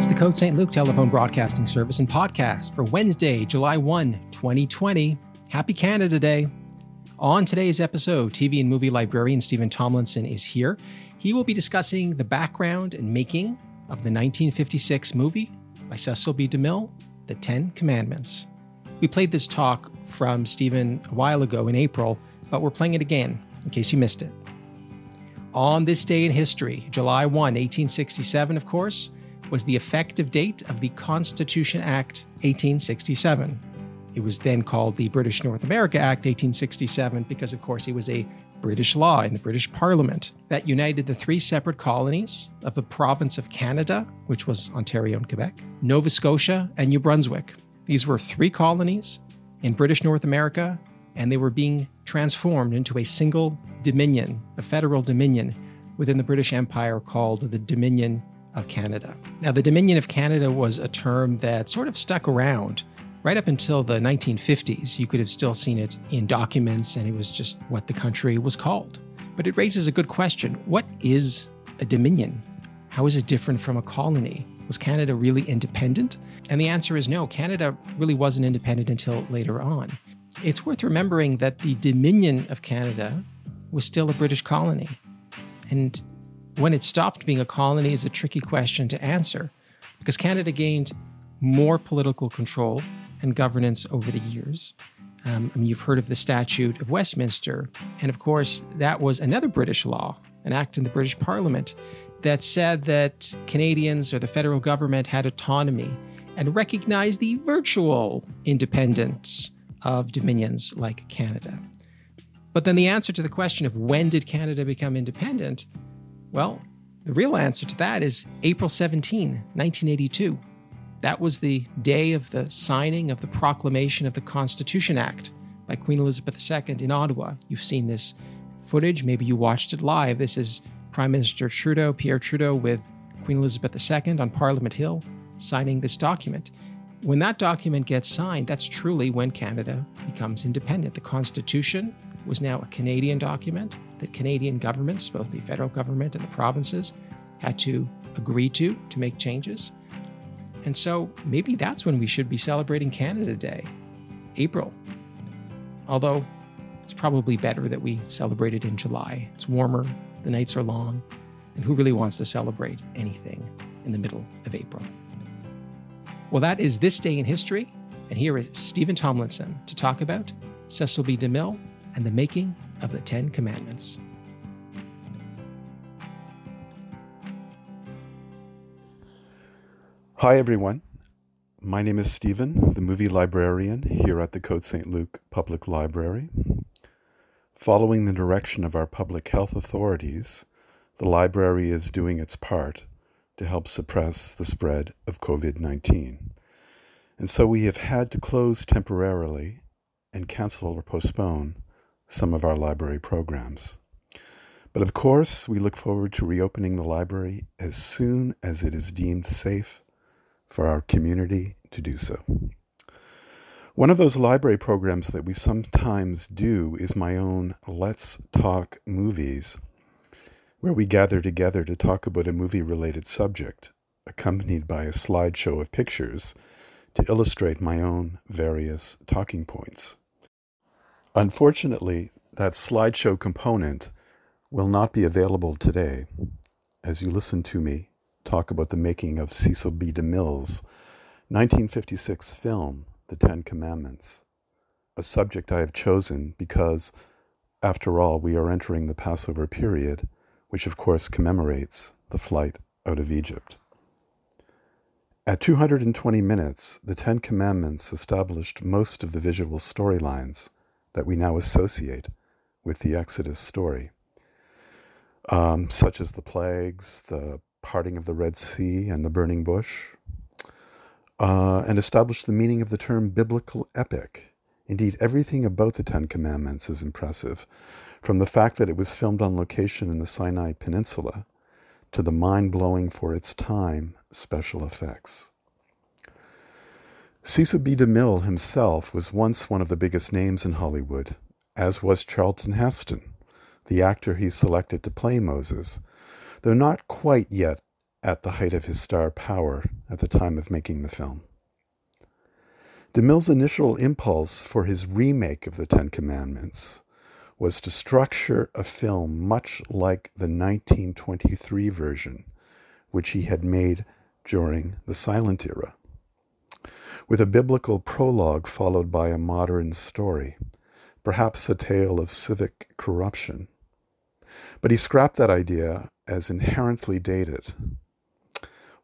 It's the Côte St. Luc telephone broadcasting service and podcast for Wednesday, July 1, 2020. Happy Canada Day. On today's episode, TV and movie librarian Steven Tomlinson is here. He will be discussing the background and making of the 1956 movie by Cecil B. DeMille, The Ten Commandments. We played this talk from Steven a while ago in April, but we're playing it again in case you missed it. On this day in history, July 1, 1867, of course, was the effective date of the Constitution Act 1867. It was then called the British North America Act 1867 because, of course, it was a British law in the British Parliament that united the three separate colonies of the province of Canada, which was Ontario and Quebec, Nova Scotia, and New Brunswick. These were three colonies in British North America, and they were being transformed into a single dominion, a federal dominion within the British Empire called the Dominion of Canada. Now, the Dominion of Canada was a term that sort of stuck around right up until the 1950s. You could have still seen it in documents, and it was just what the country was called. But it raises a good question what is a dominion? How is it different from a colony? Was Canada really independent? And the answer is no, Canada really wasn't independent until later on. It's worth remembering that the Dominion of Canada was still a British colony. And when it stopped being a colony is a tricky question to answer because Canada gained more political control and governance over the years. Um, I mean, you've heard of the Statute of Westminster. And of course, that was another British law, an act in the British Parliament, that said that Canadians or the federal government had autonomy and recognized the virtual independence of dominions like Canada. But then the answer to the question of when did Canada become independent well, the real answer to that is April 17, 1982. That was the day of the signing of the proclamation of the Constitution Act by Queen Elizabeth II in Ottawa. You've seen this footage, maybe you watched it live. This is Prime Minister Trudeau, Pierre Trudeau, with Queen Elizabeth II on Parliament Hill signing this document. When that document gets signed, that's truly when Canada becomes independent. The Constitution was now a Canadian document that Canadian governments, both the federal government and the provinces, had to agree to to make changes. And so maybe that's when we should be celebrating Canada Day, April. Although it's probably better that we celebrate it in July. It's warmer, the nights are long, and who really wants to celebrate anything in the middle of April? Well, that is this day in history, and here is Steven Tomlinson to talk about Cecil B. DeMille and the making of the Ten Commandments. Hi, everyone. My name is Steven, the movie librarian here at the Côte St. Luc Public Library. Following the direction of our public health authorities, the library is doing its part to help suppress the spread of COVID 19. And so we have had to close temporarily and cancel or postpone some of our library programs. But of course, we look forward to reopening the library as soon as it is deemed safe for our community to do so. One of those library programs that we sometimes do is my own Let's Talk Movies, where we gather together to talk about a movie related subject, accompanied by a slideshow of pictures to illustrate my own various talking points. Unfortunately, that slideshow component will not be available today as you listen to me talk about the making of Cecil B. DeMille's 1956 film, The Ten Commandments, a subject I have chosen because, after all, we are entering the Passover period, which of course commemorates the flight out of Egypt. At 220 minutes, the Ten Commandments established most of the visual storylines that we now associate with the Exodus story, um, such as the plagues, the parting of the Red Sea, and the burning bush, uh, and establish the meaning of the term biblical epic. Indeed, everything about the Ten Commandments is impressive, from the fact that it was filmed on location in the Sinai Peninsula to the mind blowing for its time special effects. Cecil B. DeMille himself was once one of the biggest names in Hollywood, as was Charlton Heston, the actor he selected to play Moses, though not quite yet at the height of his star power at the time of making the film. DeMille's initial impulse for his remake of the Ten Commandments was to structure a film much like the 1923 version, which he had made during the silent era, with a biblical prologue followed by a modern story, perhaps a tale of civic corruption. But he scrapped that idea as inherently dated.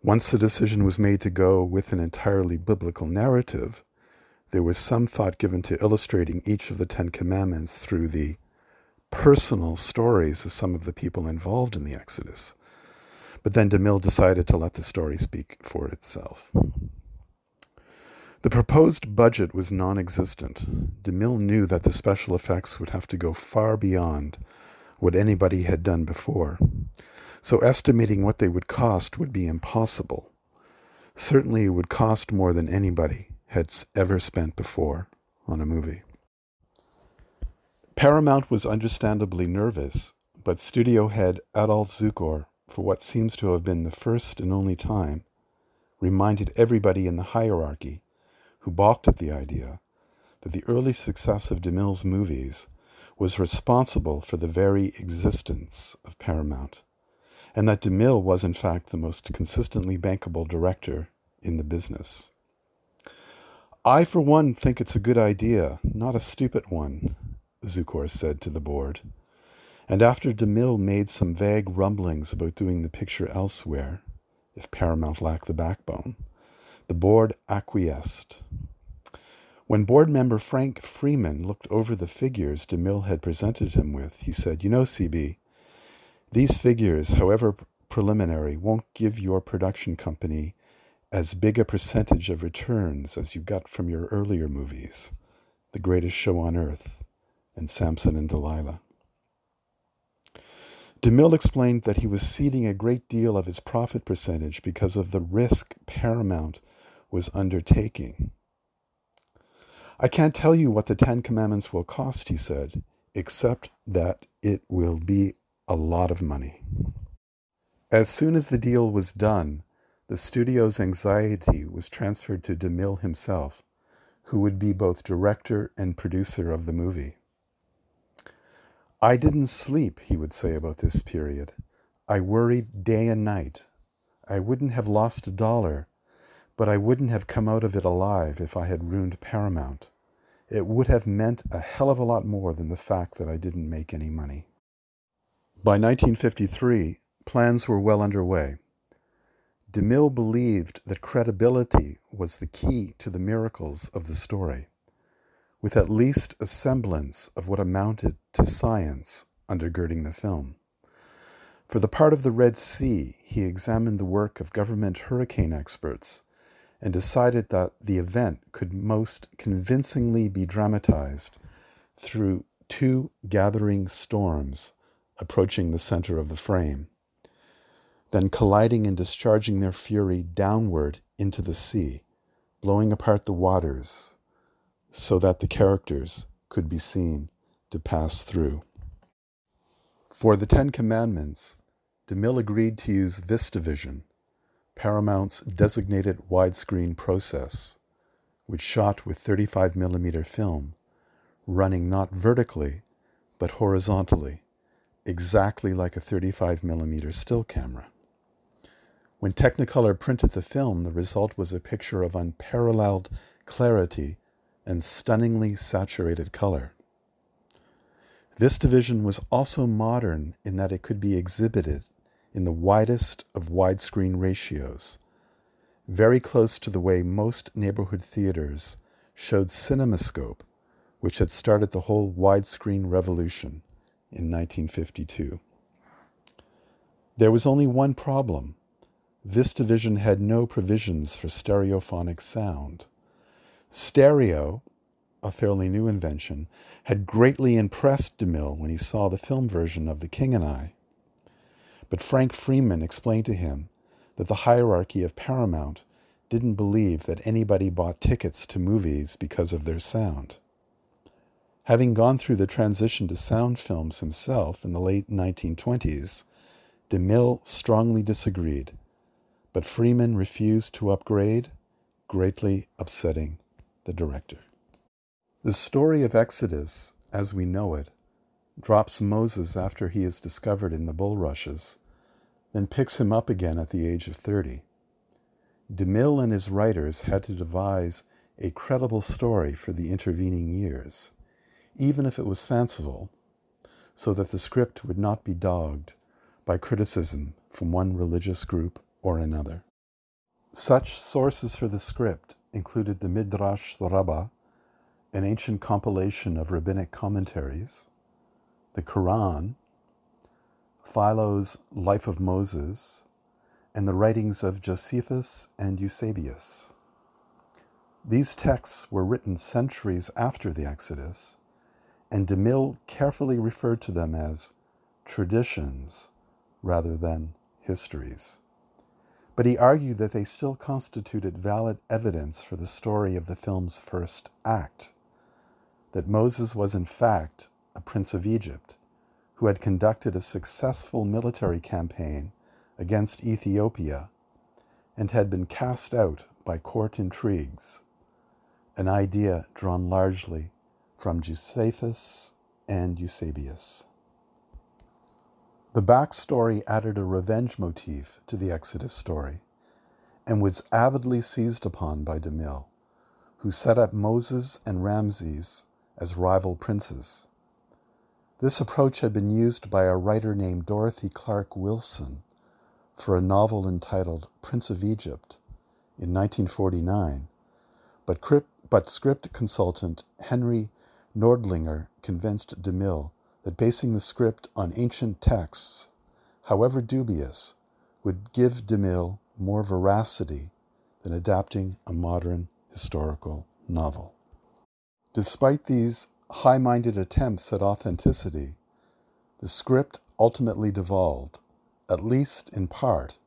Once the decision was made to go with an entirely biblical narrative, there was some thought given to illustrating each of the Ten Commandments through the personal stories of some of the people involved in the Exodus. But then DeMille decided to let the story speak for itself. The proposed budget was non existent. DeMille knew that the special effects would have to go far beyond what anybody had done before, so estimating what they would cost would be impossible. Certainly, it would cost more than anybody had ever spent before on a movie. Paramount was understandably nervous, but studio head Adolf Zukor, for what seems to have been the first and only time, reminded everybody in the hierarchy who balked at the idea that the early success of DeMille's movies was responsible for the very existence of Paramount, and that DeMille was in fact the most consistently bankable director in the business. I, for one, think it's a good idea, not a stupid one, Zukor said to the board. And after DeMille made some vague rumblings about doing the picture elsewhere, if Paramount lacked the backbone, the board acquiesced. When board member Frank Freeman looked over the figures DeMille had presented him with, he said, You know, CB, these figures, however preliminary, won't give your production company as big a percentage of returns as you got from your earlier movies, The Greatest Show on Earth and Samson and Delilah. DeMille explained that he was ceding a great deal of his profit percentage because of the risk Paramount was undertaking. I can't tell you what the Ten Commandments will cost, he said, except that it will be a lot of money. As soon as the deal was done, the studio's anxiety was transferred to DeMille himself, who would be both director and producer of the movie. I didn't sleep, he would say about this period. I worried day and night. I wouldn't have lost a dollar, but I wouldn't have come out of it alive if I had ruined Paramount. It would have meant a hell of a lot more than the fact that I didn't make any money. By 1953, plans were well underway. DeMille believed that credibility was the key to the miracles of the story, with at least a semblance of what amounted to science undergirding the film. For the part of the Red Sea, he examined the work of government hurricane experts and decided that the event could most convincingly be dramatized through two gathering storms approaching the center of the frame then colliding and discharging their fury downward into the sea, blowing apart the waters so that the characters could be seen to pass through. For the Ten Commandments, DeMille agreed to use VistaVision, Paramount's designated widescreen process, which shot with 35mm film, running not vertically, but horizontally, exactly like a 35mm still camera. When Technicolor printed the film, the result was a picture of unparalleled clarity and stunningly saturated color. VistaVision was also modern in that it could be exhibited in the widest of widescreen ratios, very close to the way most neighborhood theaters showed CinemaScope, which had started the whole widescreen revolution in 1952. There was only one problem VistaVision had no provisions for stereophonic sound. Stereo, a fairly new invention, had greatly impressed DeMille when he saw the film version of The King and I. But Frank Freeman explained to him that the hierarchy of Paramount didn't believe that anybody bought tickets to movies because of their sound. Having gone through the transition to sound films himself in the late 1920s, DeMille strongly disagreed but Freeman refused to upgrade, greatly upsetting the director. The story of Exodus, as we know it, drops Moses after he is discovered in the bulrushes, then picks him up again at the age of 30. DeMille and his writers had to devise a credible story for the intervening years, even if it was fanciful, so that the script would not be dogged by criticism from one religious group or another. Such sources for the script included the Midrash Rabbah, an ancient compilation of rabbinic commentaries, the Quran, Philo's Life of Moses, and the writings of Josephus and Eusebius. These texts were written centuries after the Exodus, and DeMille carefully referred to them as traditions rather than histories. But he argued that they still constituted valid evidence for the story of the film's first act, that Moses was in fact a prince of Egypt, who had conducted a successful military campaign against Ethiopia and had been cast out by court intrigues, an idea drawn largely from Josephus and Eusebius. The backstory added a revenge motif to the Exodus story and was avidly seized upon by DeMille, who set up Moses and Ramses as rival princes. This approach had been used by a writer named Dorothy Clark Wilson for a novel entitled Prince of Egypt in 1949, but, script consultant Henry Noerdlinger convinced DeMille that basing the script on ancient texts, however dubious, would give DeMille more veracity than adapting a modern historical novel. Despite these high minded attempts at authenticity, the script ultimately devolved, at least in part,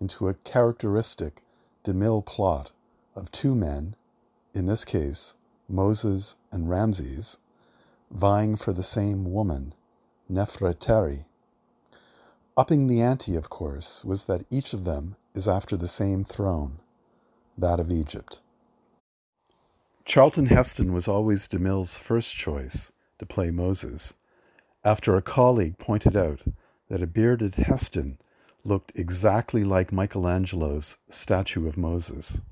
into a characteristic DeMille plot of two men, in this case Moses and Ramses, vying for the same woman, Nefertari. Upping the ante, of course, was that each of them is after the same throne, that of Egypt. Charlton Heston was always DeMille's first choice to play Moses, after a colleague pointed out that a bearded Heston looked exactly like Michelangelo's statue of Moses.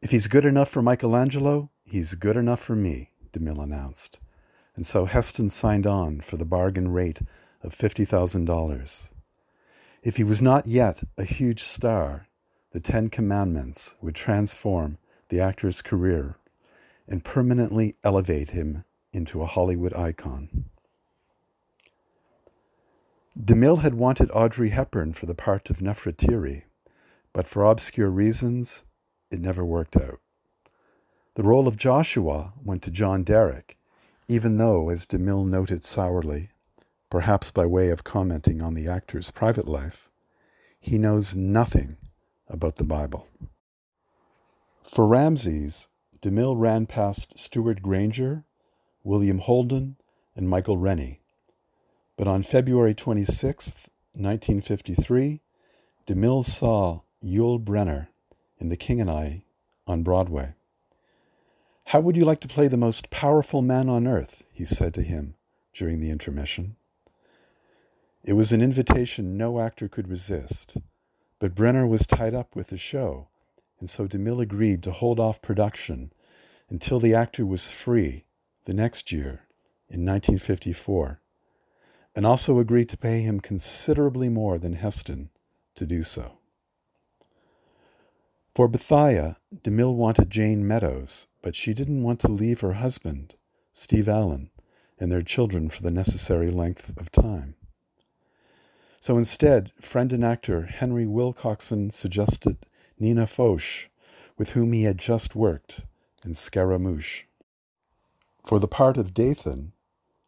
If he's good enough for Michelangelo, he's good enough for me, DeMille announced. And so Heston signed on for the bargain rate of $50,000. If he was not yet a huge star, the Ten Commandments would transform the actor's career and permanently elevate him into a Hollywood icon. DeMille had wanted Audrey Hepburn for the part of Nefertiti, but for obscure reasons, it never worked out. The role of Joshua went to John Derek, even though, as DeMille noted sourly, perhaps by way of commenting on the actor's private life, he knows nothing about the Bible. For Ramses, DeMille ran past Stewart Granger, William Holden, and Michael Rennie. But on February 26, 1953, DeMille saw Yul Brynner in The King and I on Broadway. How would you like to play the most powerful man on earth? he said to him during the intermission. It was an invitation no actor could resist, but Brynner was tied up with the show and so DeMille agreed to hold off production until the actor was free the next year in 1954, and also agreed to pay him considerably more than Heston to do so. For Bethia, DeMille wanted Jayne Meadows, but she didn't want to leave her husband, Steve Allen, and their children for the necessary length of time. So instead, friend and actor Henry Wilcoxon suggested Nina Foch, with whom he had just worked in Scaramouche. For the part of Dathan,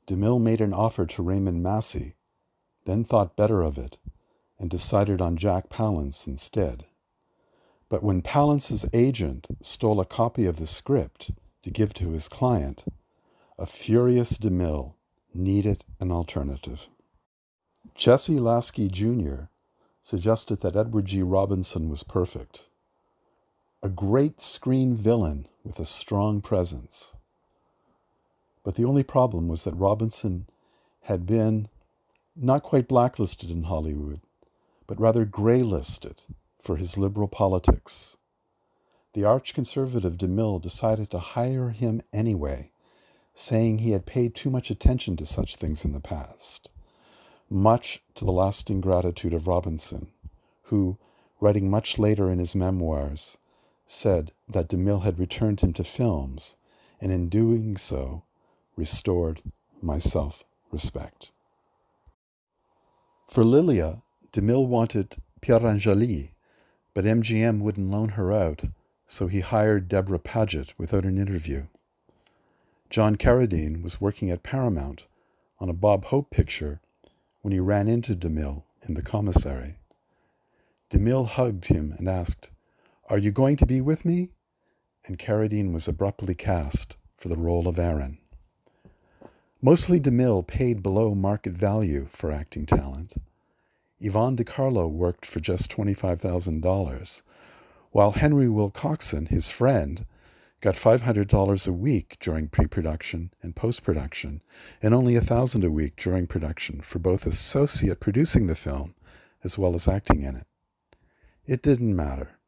DeMille made an offer to Raymond Massey, then thought better of it, and decided on Jack Palance instead. But when Palance's agent stole a copy of the script to give to his client, a furious DeMille needed an alternative. Jesse Lasky Jr. suggested that Edward G. Robinson was perfect. A great screen villain with a strong presence. But the only problem was that Robinson had been not quite blacklisted in Hollywood, but rather graylisted for his liberal politics. The arch conservative DeMille decided to hire him anyway, saying he had paid too much attention to such things in the past much to the lasting gratitude of Robinson, who, writing much later in his memoirs, said that DeMille had returned him to films, and in doing so, restored my self respect. For Lilia, DeMille wanted Pier Angeli, but MGM wouldn't loan her out, so he hired Debra Paget without an interview. John Carradine was working at Paramount on a Bob Hope picture when he ran into DeMille in the commissary. DeMille hugged him and asked, Are you going to be with me? And Carradine was abruptly cast for the role of Aaron. Mostly DeMille paid below market value for acting talent. Yvonne De Carlo worked for just $25,000, while Henry Wilcoxon, his friend, got $500 a week during pre-production and post-production and only 1000 a week during production for both associate producing the film as well as acting in it. It didn't matter.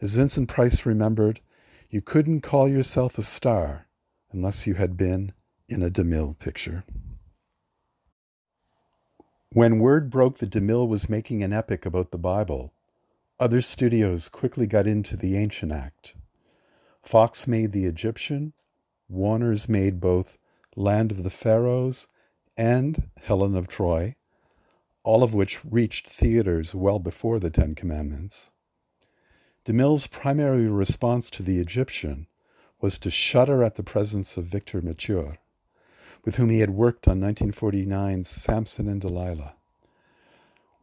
As Vincent Price remembered, you couldn't call yourself a star unless you had been in a DeMille picture. When word broke that DeMille was making an epic about the Bible, other studios quickly got into the ancient act Fox made The Egyptian, Warner's made both Land of the Pharaohs and Helen of Troy, all of which reached theaters well before the Ten Commandments. DeMille's primary response to The Egyptian was to shudder at the presence of Victor Mature, with whom he had worked on 1949's Samson and Delilah.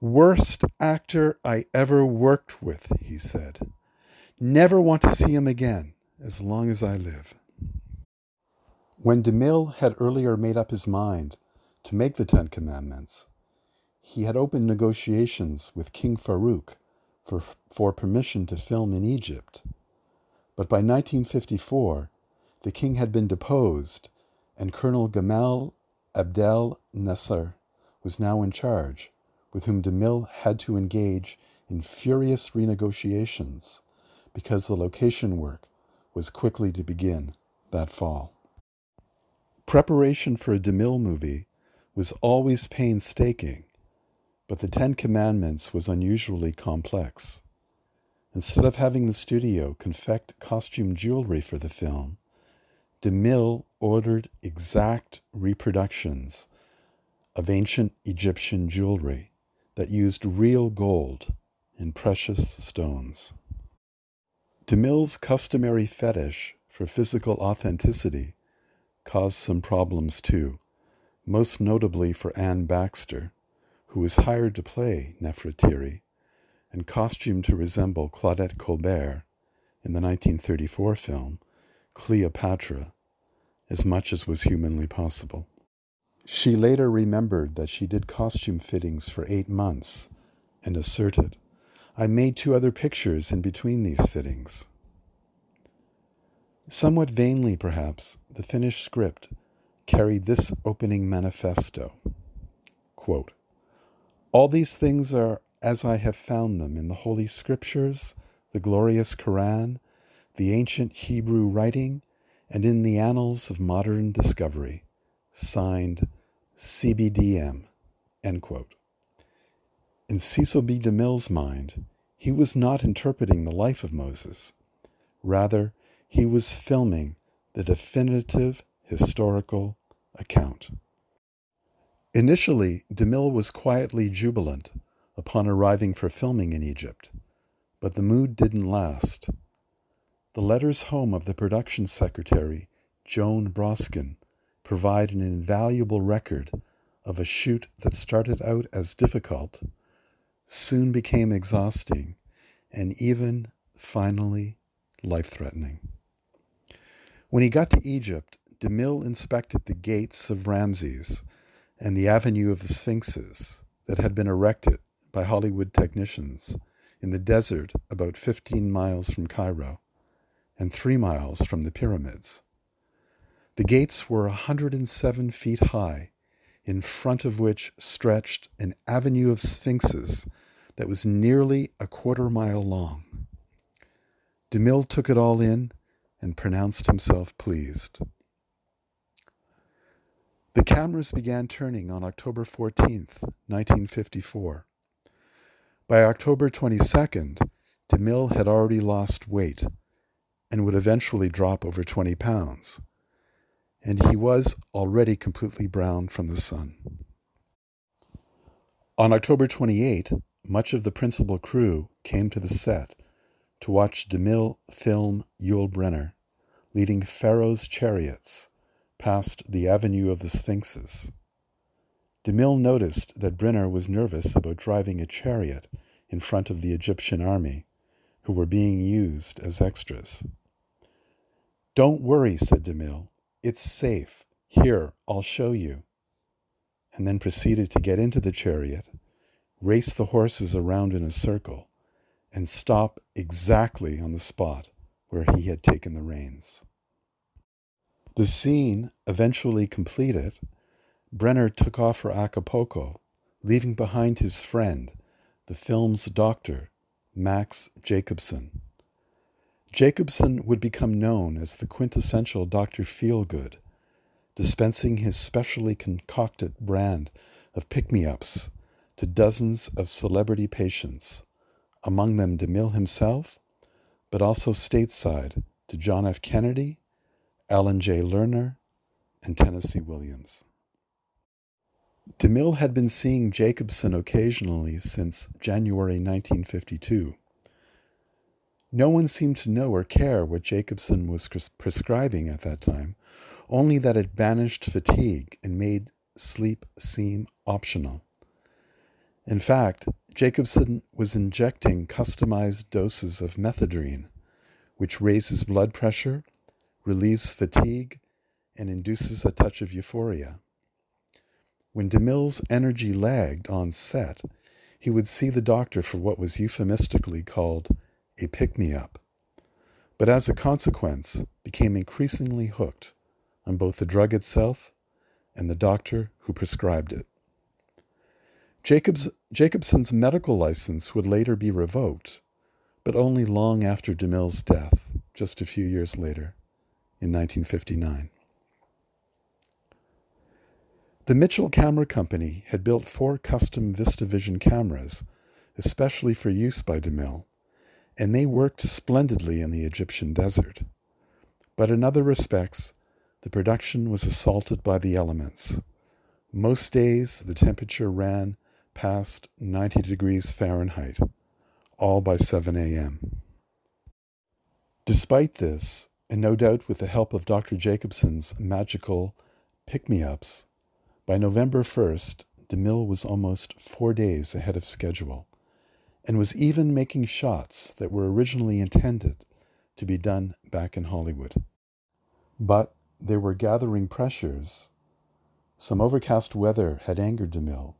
Worst actor I ever worked with, he said. Never want to see him again as long as I live. When DeMille had earlier made up his mind to make the Ten Commandments, he had opened negotiations with King Farouk for, for permission to film in Egypt. But by 1954, the king had been deposed, and Colonel Gamal Abdel Nasser was now in charge, with whom DeMille had to engage in furious renegotiations because the location work was quickly to begin that fall. Preparation for a DeMille movie was always painstaking, but the Ten Commandments was unusually complex. Instead of having the studio confect costume jewelry for the film, DeMille ordered exact reproductions of ancient Egyptian jewelry that used real gold and precious stones. DeMille's customary fetish for physical authenticity caused some problems too, most notably for Anne Baxter, who was hired to play Nefertiti and costumed to resemble Claudette Colbert in the 1934 film Cleopatra as much as was humanly possible. She later remembered that she did costume fittings for eight months and asserted, I made two other pictures in between these fittings. Somewhat vainly, perhaps, the finished script carried this opening manifesto Quote, All these things are as I have found them in the Holy Scriptures, the glorious Koran, the ancient Hebrew writing, and in the annals of modern discovery. Signed CBDM. End quote. In Cecil B. DeMille's mind, he was not interpreting the life of Moses. Rather, he was filming the definitive historical account. Initially, DeMille was quietly jubilant upon arriving for filming in Egypt, but the mood didn't last. The letters home of the production secretary, Joan Broskin, provide an invaluable record of a shoot that started out as difficult soon became exhausting, and even, finally, life threatening. When he got to Egypt, DeMille inspected the gates of Ramses and the avenue of the Sphinxes that had been erected by Hollywood technicians in the desert about 15 miles from Cairo and three miles from the pyramids. The gates were 107 feet high, in front of which stretched an avenue of sphinxes that was nearly a quarter mile long. DeMille took it all in and pronounced himself pleased. The cameras began turning on October 14th, 1954. By October 22nd, DeMille had already lost weight and would eventually drop over 20 pounds, and he was already completely brown from the sun. On October 28, much of the principal crew came to the set to watch DeMille film Yul Brynner leading Pharaoh's chariots past the Avenue of the Sphinxes. DeMille noticed that Brynner was nervous about driving a chariot in front of the Egyptian army, who were being used as extras. Don't worry, said DeMille. It's safe. Here, I'll show you. And then proceeded to get into the chariot, race the horses around in a circle, and stop exactly on the spot where he had taken the reins. The scene eventually completed, Brynner took off for Acapulco, leaving behind his friend, the film's doctor, Max Jacobson. Jacobson would become known as the quintessential Dr. Feelgood, dispensing his specially concocted brand of pick me ups to dozens of celebrity patients, among them DeMille himself, but also stateside to John F. Kennedy, Alan J. Lerner, and Tennessee Williams. DeMille had been seeing Jacobson occasionally since January 1952. No one seemed to know or care what Jacobson was prescribing at that time, only that it banished fatigue and made sleep seem optional. In fact, Jacobson was injecting customized doses of methadone, which raises blood pressure, relieves fatigue, and induces a touch of euphoria. When DeMille's energy lagged on set, he would see the doctor for what was euphemistically called a pick me up, but as a consequence became increasingly hooked on both the drug itself and the doctor who prescribed it. Jacobs, Jacobson's medical license would later be revoked, but only long after DeMille's death, just a few years later, in 1959. The Mitchell Camera Company had built four custom VistaVision cameras, especially for use by DeMille, and they worked splendidly in the Egyptian desert. But in other respects, the production was assaulted by the elements. Most days, the temperature ran past 90 degrees Fahrenheit, all by 7 a.m. Despite this, and no doubt with the help of Dr. Jacobson's magical pick me ups, by November 1st, DeMille was almost four days ahead of schedule and was even making shots that were originally intended to be done back in Hollywood. But there were gathering pressures. Some overcast weather had angered DeMille,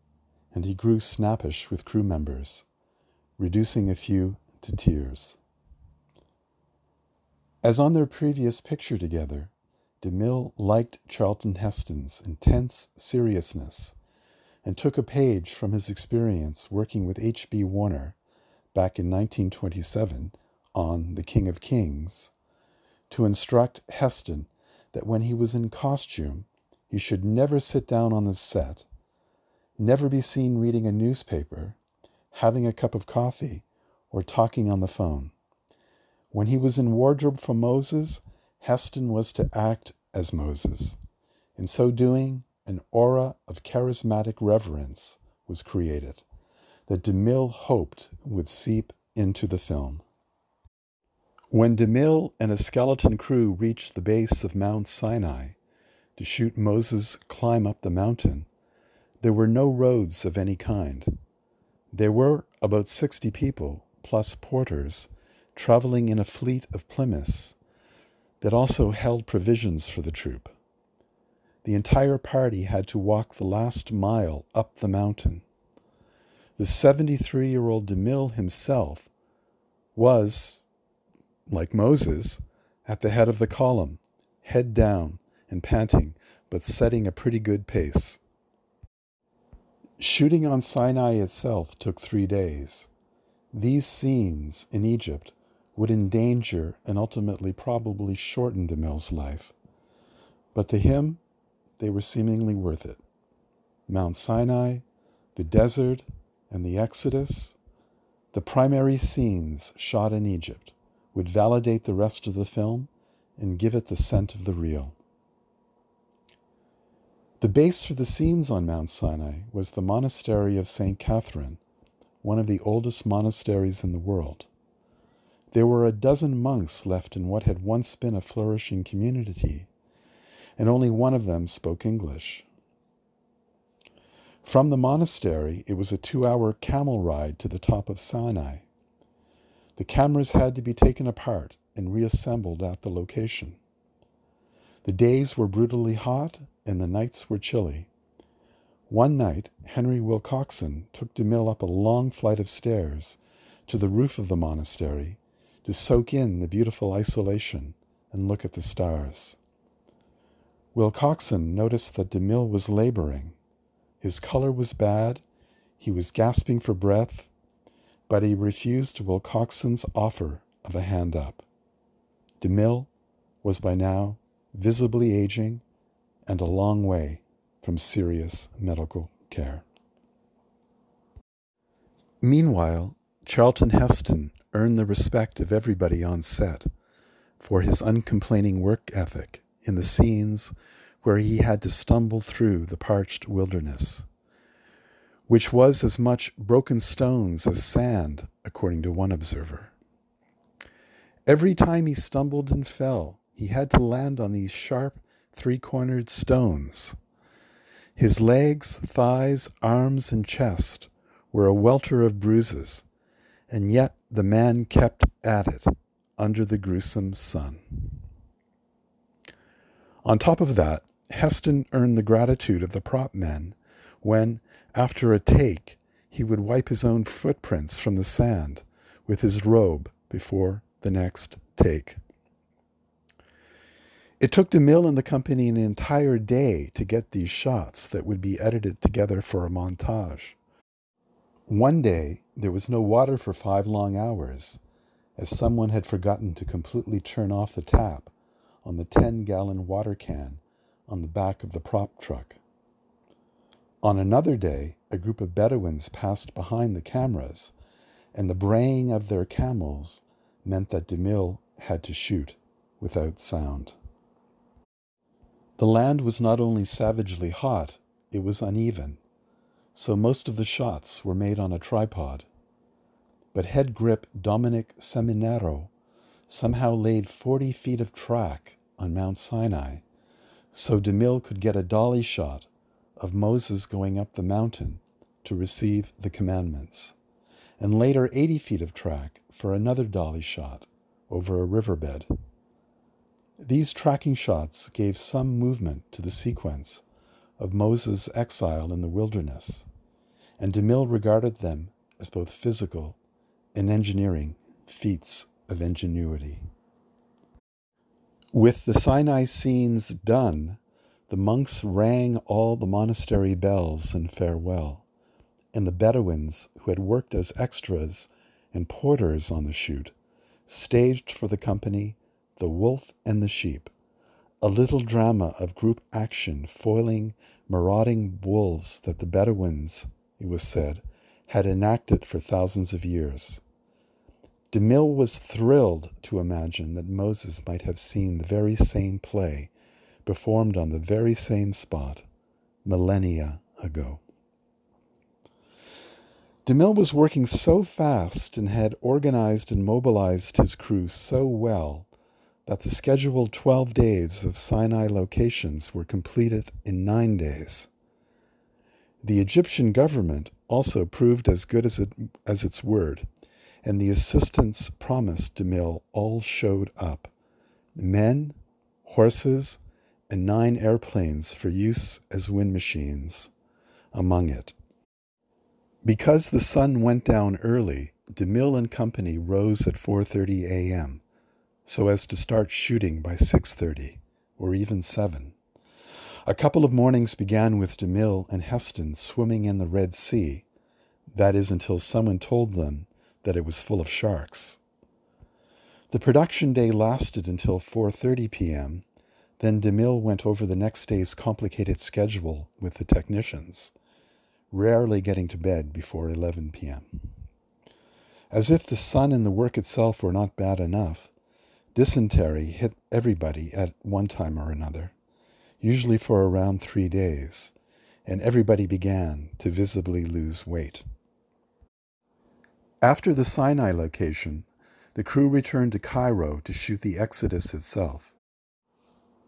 and he grew snappish with crew members, reducing a few to tears. As on their previous picture together, DeMille liked Charlton Heston's intense seriousness and took a page from his experience working with H.B. Warner back in 1927 on The King of Kings to instruct Heston that when he was in costume, he should never sit down on the set never be seen reading a newspaper, having a cup of coffee, or talking on the phone. When he was in wardrobe for Moses, Heston was to act as Moses. In so doing, an aura of charismatic reverence was created that DeMille hoped would seep into the film. When DeMille and a skeleton crew reached the base of Mount Sinai to shoot Moses climb up the mountain, there were no roads of any kind. There were about 60 people, plus porters, traveling in a fleet of Plymouths that also held provisions for the troop. The entire party had to walk the last mile up the mountain. The 73 year old DeMille himself was, like Moses, at the head of the column, head down and panting, but setting a pretty good pace. Shooting on Sinai itself took three days. These scenes in Egypt would endanger and ultimately probably shorten DeMille's life. But to him, they were seemingly worth it. Mount Sinai, the desert, and the Exodus, the primary scenes shot in Egypt, would validate the rest of the film and give it the scent of the real. The base for the scenes on Mount Sinai was the monastery of St. Catherine, one of the oldest monasteries in the world. There were a dozen monks left in what had once been a flourishing community, and only one of them spoke English. From the monastery, it was a two hour camel ride to the top of Sinai. The cameras had to be taken apart and reassembled at the location. The days were brutally hot and the nights were chilly. One night, Henry Wilcoxon took DeMille up a long flight of stairs to the roof of the monastery to soak in the beautiful isolation and look at the stars. Wilcoxon noticed that DeMille was laboring. His color was bad, he was gasping for breath, but he refused Wilcoxon's offer of a hand up. DeMille was by now visibly aging and a long way from serious medical care. Meanwhile, Charlton Heston earned the respect of everybody on set for his uncomplaining work ethic in the scenes where he had to stumble through the parched wilderness, which was as much broken stones as sand, according to one observer. Every time he stumbled and fell, he had to land on these sharp, three cornered stones. His legs, thighs, arms, and chest were a welter of bruises, and yet the man kept at it under the gruesome sun. On top of that, Heston earned the gratitude of the prop men when, after a take, he would wipe his own footprints from the sand with his robe before the next take. It took DeMille and the company an entire day to get these shots that would be edited together for a montage. One day, there was no water for five long hours, as someone had forgotten to completely turn off the tap on the 10 gallon water can on the back of the prop truck. On another day, a group of Bedouins passed behind the cameras, and the braying of their camels meant that DeMille had to shoot without sound. The land was not only savagely hot, it was uneven, so most of the shots were made on a tripod. But head grip Dominic Seminaro somehow laid 40 feet of track on Mount Sinai, so DeMille could get a dolly shot of Moses going up the mountain to receive the commandments, and later 80 feet of track for another dolly shot over a riverbed. These tracking shots gave some movement to the sequence of Moses' exile in the wilderness, and DeMille regarded them as both physical and engineering feats of ingenuity. With the Sinai scenes done, the monks rang all the monastery bells in farewell, and the Bedouins, who had worked as extras and porters on the shoot, staged for the company the Wolf and the Sheep, a little drama of group action foiling marauding wolves that the Bedouins, it was said, had enacted for thousands of years. DeMille was thrilled to imagine that Moses might have seen the very same play performed on the very same spot millennia ago. DeMille was working so fast and had organized and mobilized his crew so well that the scheduled 12 days of Sinai locations were completed in nine days. The Egyptian government also proved as good as, it, as its word, and the assistants promised DeMille all showed up men, horses, and nine airplanes for use as wind machines among it. Because the sun went down early, DeMille and company rose at 4:30 a.m. so as to start shooting by 6:30 or even 7. A couple of mornings began with DeMille and Heston swimming in the Red Sea. That is until someone told them that it was full of sharks. The production day lasted until 4:30 p.m. Then DeMille went over the next day's complicated schedule with the technicians, rarely getting to bed before 11 p.m. As if the sun and the work itself were not bad enough, dysentery hit everybody at one time or another, usually for around three days, and everybody began to visibly lose weight. After the Sinai location, the crew returned to Cairo to shoot the Exodus itself.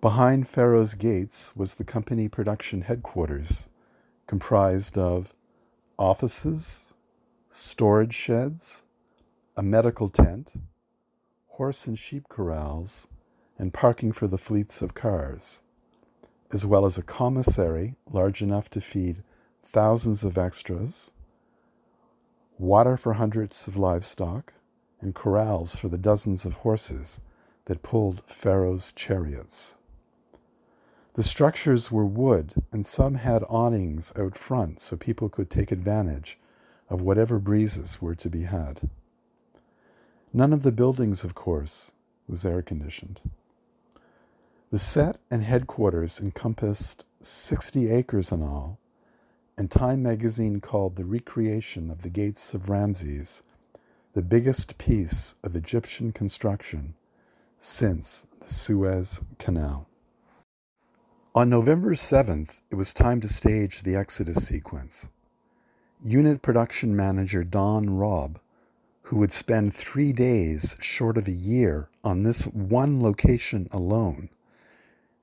Behind Pharaoh's Gates was the company production headquarters, comprised of offices, storage sheds, a medical tent, horse and sheep corrals, and parking for the fleets of cars, as well as a commissary large enough to feed thousands of extras, water for hundreds of livestock, and corrals for the dozens of horses that pulled Pharaoh's chariots. The structures were wood, and some had awnings out front so people could take advantage of whatever breezes were to be had. None of the buildings, of course, was air conditioned. The set and headquarters encompassed 60 acres in all, and Time magazine called the recreation of the Gates of Ramses the biggest piece of Egyptian construction since the Suez Canal. On November 7th, it was time to stage the Exodus sequence. Unit production manager Don Robb who would spend three days short of a year on this one location alone,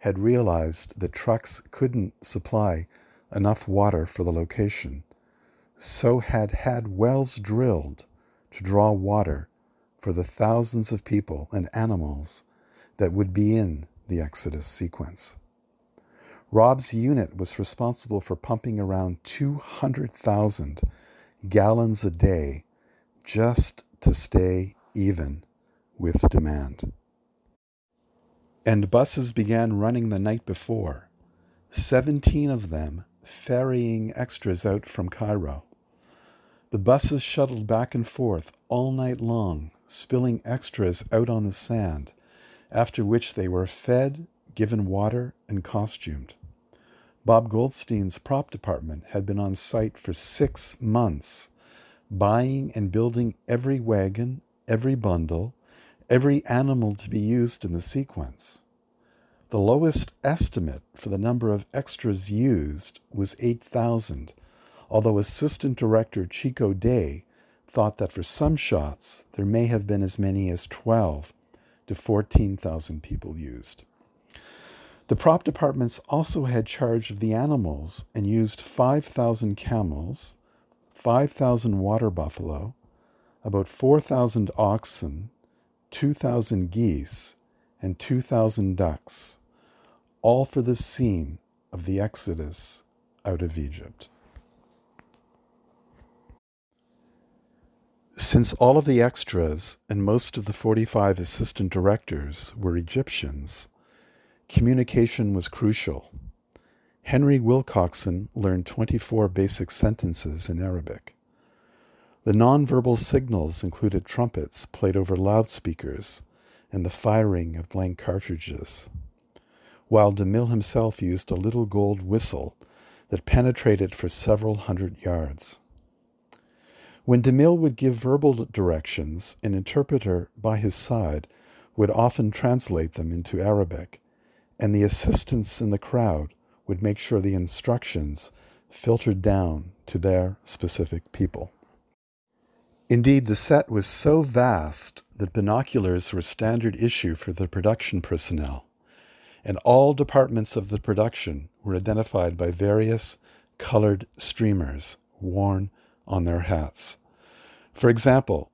had realized that trucks couldn't supply enough water for the location, so had had wells drilled to draw water for the thousands of people and animals that would be in the Exodus sequence. Robb's unit was responsible for pumping around 200,000 gallons a day just to stay even with demand. And buses began running the night before, 17 of them ferrying extras out from Cairo. The buses shuttled back and forth all night long, spilling extras out on the sand, after which they were fed, given water, and costumed. Bob Goldstein's prop department had been on site for six months buying and building every wagon, every bundle, every animal to be used in the sequence. The lowest estimate for the number of extras used was 8,000, although Assistant Director Chico Day thought that for some shots there may have been as many as 12 to 14,000 people used. The prop departments also had charge of the animals and used 5,000 camels, 5,000 water buffalo, about 4,000 oxen, 2,000 geese, and 2,000 ducks, all for the scene of the Exodus out of Egypt. Since all of the extras and most of the 45 assistant directors were Egyptians, communication was crucial. Henry Wilcoxon learned 24 basic sentences in Arabic. The nonverbal signals included trumpets played over loudspeakers and the firing of blank cartridges, while DeMille himself used a little gold whistle that penetrated for several hundred yards. When DeMille would give verbal directions, an interpreter by his side would often translate them into Arabic, and the assistants in the crowd would make sure the instructions filtered down to their specific people. Indeed, the set was so vast that binoculars were standard issue for the production personnel, and all departments of the production were identified by various colored streamers worn on their hats. For example,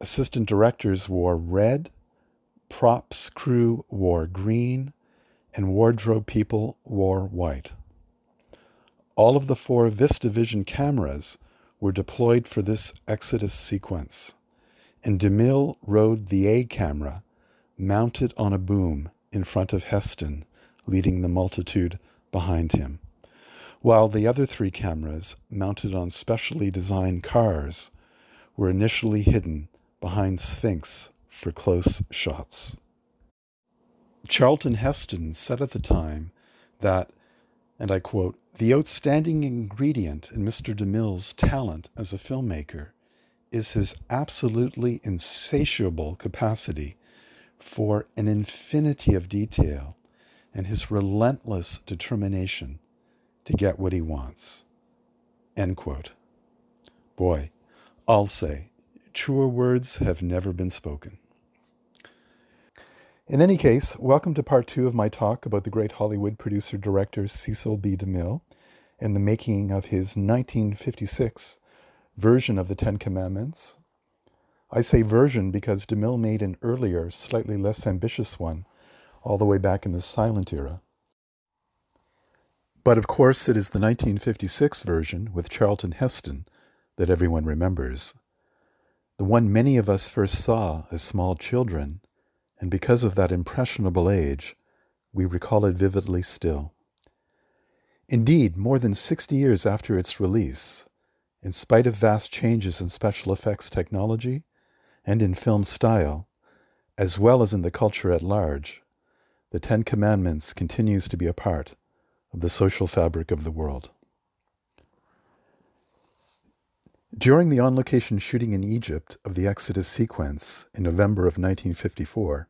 assistant directors wore red, props crew wore green, and wardrobe people wore white. All of the four VistaVision cameras were deployed for this Exodus sequence, and DeMille rode the A camera mounted on a boom in front of Heston, leading the multitude behind him, while the other three cameras, mounted on specially designed cars, were initially hidden behind Sphinx for close shots. Charlton Heston said at the time that, and I quote, the outstanding ingredient in Mr. DeMille's talent as a filmmaker is his absolutely insatiable capacity for an infinity of detail and his relentless determination to get what he wants. End quote. Boy, I'll say, truer words have never been spoken. In any case, welcome to part two of my talk about the great Hollywood producer director Cecil B. DeMille and the making of his 1956 version of the Ten Commandments. I say version because DeMille made an earlier, slightly less ambitious one, all the way back in the silent era. But of course, it is the 1956 version with Charlton Heston that everyone remembers. The one many of us first saw as small children, and because of that impressionable age, we recall it vividly still. Indeed, more than 60 years after its release, in spite of vast changes in special effects technology and in film style, as well as in the culture at large, the Ten Commandments continues to be a part of the social fabric of the world. During the on location shooting in Egypt of the Exodus sequence in November of 1954,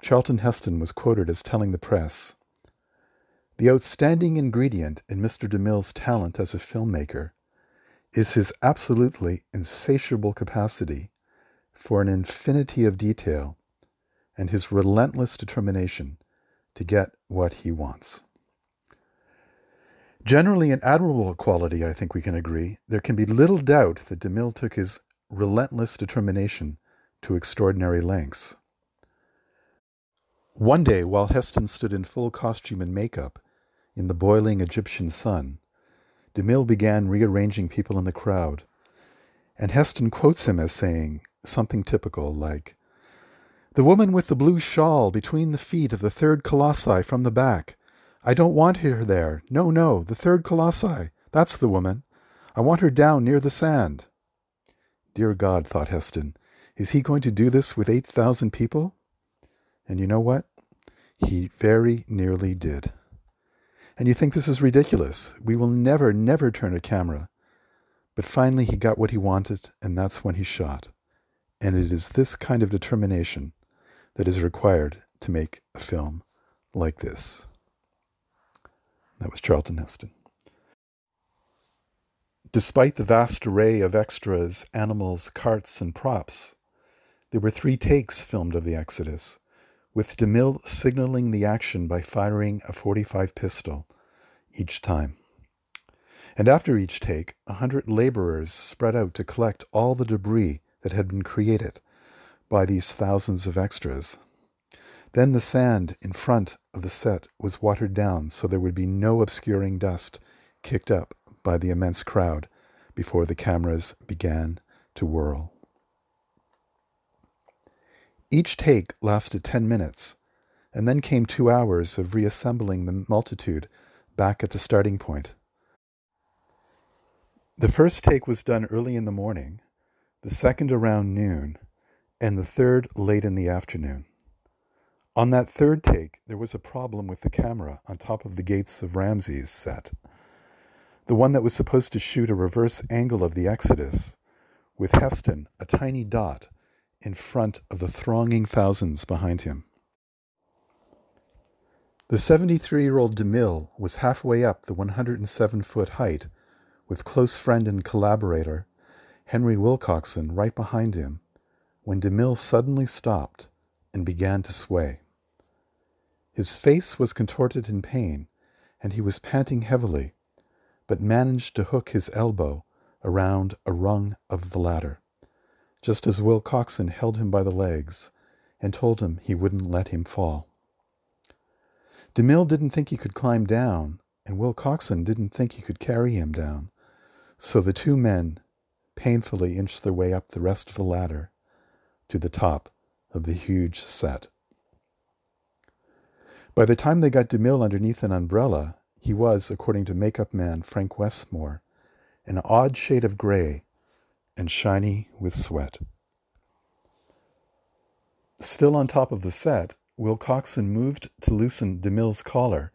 Charlton Heston was quoted as telling the press The outstanding ingredient in Mr. DeMille's talent as a filmmaker is his absolutely insatiable capacity for an infinity of detail and his relentless determination to get what he wants. Generally, an admirable quality, I think we can agree. There can be little doubt that DeMille took his relentless determination to extraordinary lengths. One day, while Heston stood in full costume and makeup in the boiling Egyptian sun, DeMille began rearranging people in the crowd, and Heston quotes him as saying something typical like, The woman with the blue shawl between the feet of the third colossi from the back I don't want her there. No, no, the third colossi. That's the woman. I want her down near the sand. Dear God, thought Heston, is he going to do this with 8,000 people? And you know what? He very nearly did. And you think this is ridiculous. We will never, never turn a camera. But finally, he got what he wanted, and that's when he shot. And it is this kind of determination that is required to make a film like this. That was Charlton Heston. Despite the vast array of extras, animals, carts, and props, there were three takes filmed of the Exodus, with DeMille signaling the action by firing a 45 pistol each time. And after each take, a hundred laborers spread out to collect all the debris that had been created by these thousands of extras. Then the sand in front of the set was watered down so there would be no obscuring dust kicked up by the immense crowd before the cameras began to whirl. Each take lasted 10 minutes, and then came two hours of reassembling the multitude back at the starting point. The first take was done early in the morning, the second around noon, and the third late in the afternoon. On that third take, there was a problem with the camera on top of the Gates of Ramses set. The one that was supposed to shoot a reverse angle of the Exodus, with Heston, a tiny dot, in front of the thronging thousands behind him. The 73 year old DeMille was halfway up the 107 foot height, with close friend and collaborator Henry Wilcoxon right behind him, when DeMille suddenly stopped and began to sway. His face was contorted in pain, and he was panting heavily, but managed to hook his elbow around a rung of the ladder, just as Wilcoxon held him by the legs and told him he wouldn't let him fall. DeMille didn't think he could climb down, and Wilcoxon didn't think he could carry him down, So the two men painfully inched their way up the rest of the ladder to the top of the huge set. By the time they got DeMille underneath an umbrella, he was, according to makeup man Frank Westmore, an odd shade of gray and shiny with sweat. Still on top of the set, Wilcoxon moved to loosen DeMille's collar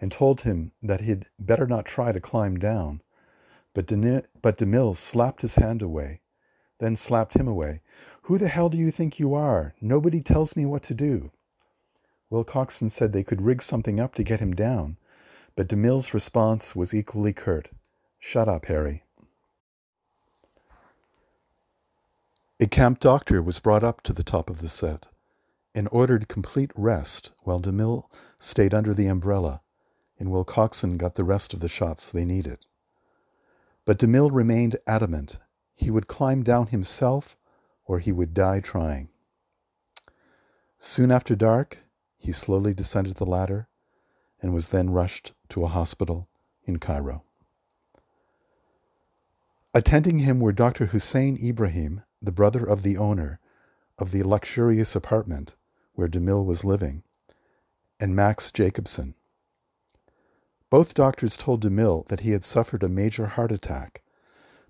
and told him that he'd better not try to climb down. But, De- but DeMille slapped his hand away, then slapped him away. Who the hell do you think you are? Nobody tells me what to do. Wilcoxon said they could rig something up to get him down, but DeMille's response was equally curt Shut up, Harry. A camp doctor was brought up to the top of the set and ordered complete rest while DeMille stayed under the umbrella and Wilcoxon got the rest of the shots they needed. But DeMille remained adamant he would climb down himself or he would die trying. Soon after dark, he slowly descended the ladder and was then rushed to a hospital in Cairo. Attending him were Dr. Hussein Ibrahim, the brother of the owner of the luxurious apartment where DeMille was living, and Max Jacobson. Both doctors told DeMille that he had suffered a major heart attack,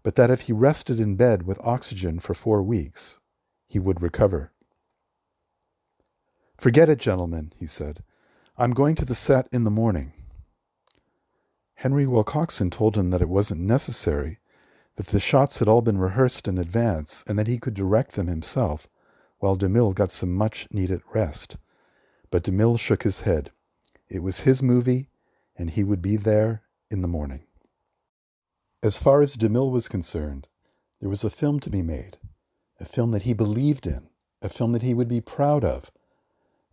but that if he rested in bed with oxygen for four weeks, he would recover. Forget it, gentlemen, he said. I'm going to the set in the morning. Henry Wilcoxon told him that it wasn't necessary, that the shots had all been rehearsed in advance, and that he could direct them himself, while DeMille got some much needed rest. But DeMille shook his head. It was his movie, and he would be there in the morning. As far as DeMille was concerned, there was a film to be made, a film that he believed in, a film that he would be proud of,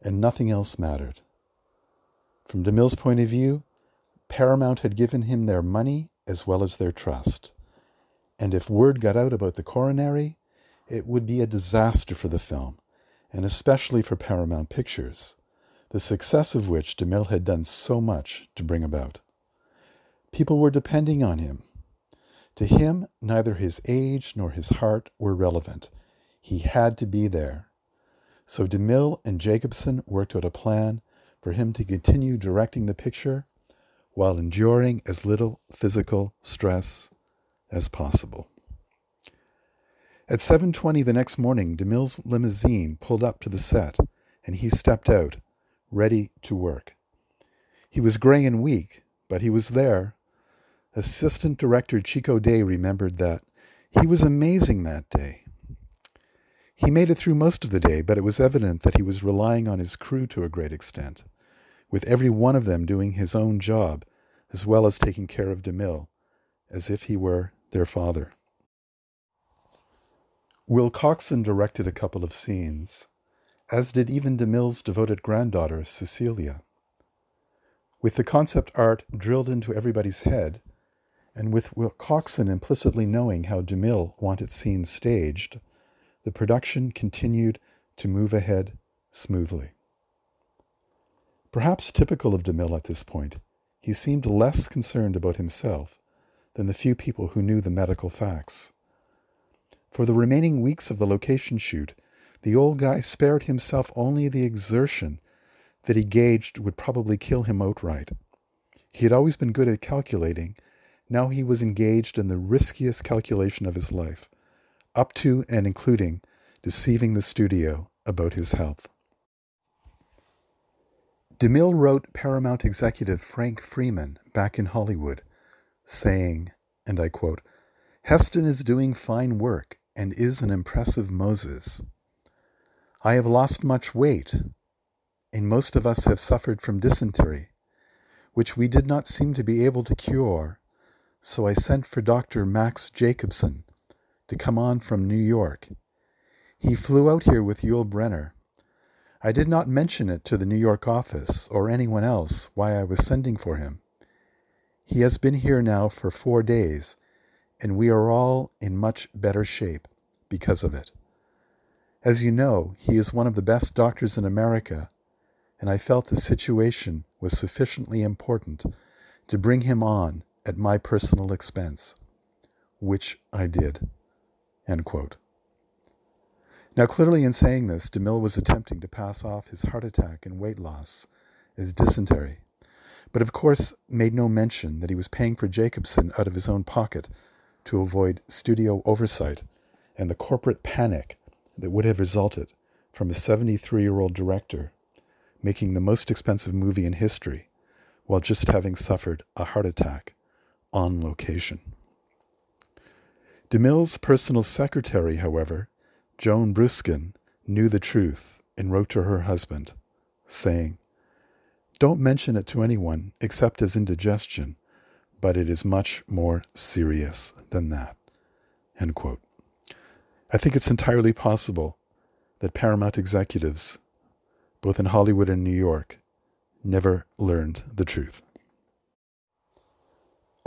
and nothing else mattered. From DeMille's point of view, Paramount had given him their money as well as their trust. And if word got out about the coronary, it would be a disaster for the film, and especially for Paramount Pictures, the success of which DeMille had done so much to bring about. People were depending on him. To him, neither his age nor his heart were relevant. He had to be there. So DeMille and Jacobson worked out a plan for him to continue directing the picture while enduring as little physical stress as possible. At 7:20 the next morning, DeMille's limousine pulled up to the set, and he stepped out, ready to work. He was gray and weak, but he was there. Assistant director Chico Day remembered that he was amazing that day. He made it through most of the day, but it was evident that he was relying on his crew to a great extent, with every one of them doing his own job, as well as taking care of DeMille, as if he were their father. Wilcoxon directed a couple of scenes, as did even DeMille's devoted granddaughter, Cecilia. With the concept art drilled into everybody's head, and with Wilcoxon implicitly knowing how DeMille wanted scenes staged, the production continued to move ahead smoothly. Perhaps typical of DeMille at this point, he seemed less concerned about himself than the few people who knew the medical facts. For the remaining weeks of the location shoot, the old guy spared himself only the exertion that he gauged would probably kill him outright. He had always been good at calculating. Now he was engaged in the riskiest calculation of his life up to and including deceiving the studio about his health. DeMille wrote Paramount executive Frank Freeman back in Hollywood, saying, and I quote, Heston is doing fine work and is an impressive Moses. I have lost much weight, and most of us have suffered from dysentery, which we did not seem to be able to cure, so I sent for Dr. Max Jacobson to come on from New York. He flew out here with Yul Brynner. I did not mention it to the New York office or anyone else why I was sending for him. He has been here now for four days, and we are all in much better shape because of it. As you know, he is one of the best doctors in America, and I felt the situation was sufficiently important to bring him on at my personal expense. which I did. Now, clearly, in saying this, DeMille was attempting to pass off his heart attack and weight loss as dysentery, but of course made no mention that he was paying for Jacobson out of his own pocket to avoid studio oversight and the corporate panic that would have resulted from a 73 year old director making the most expensive movie in history while just having suffered a heart attack on location. DeMille's personal secretary, however, Joan Bruskin, knew the truth and wrote to her husband, saying, Don't mention it to anyone except as indigestion, but it is much more serious than that. I think it's entirely possible that Paramount executives, both in Hollywood and New York, never learned the truth.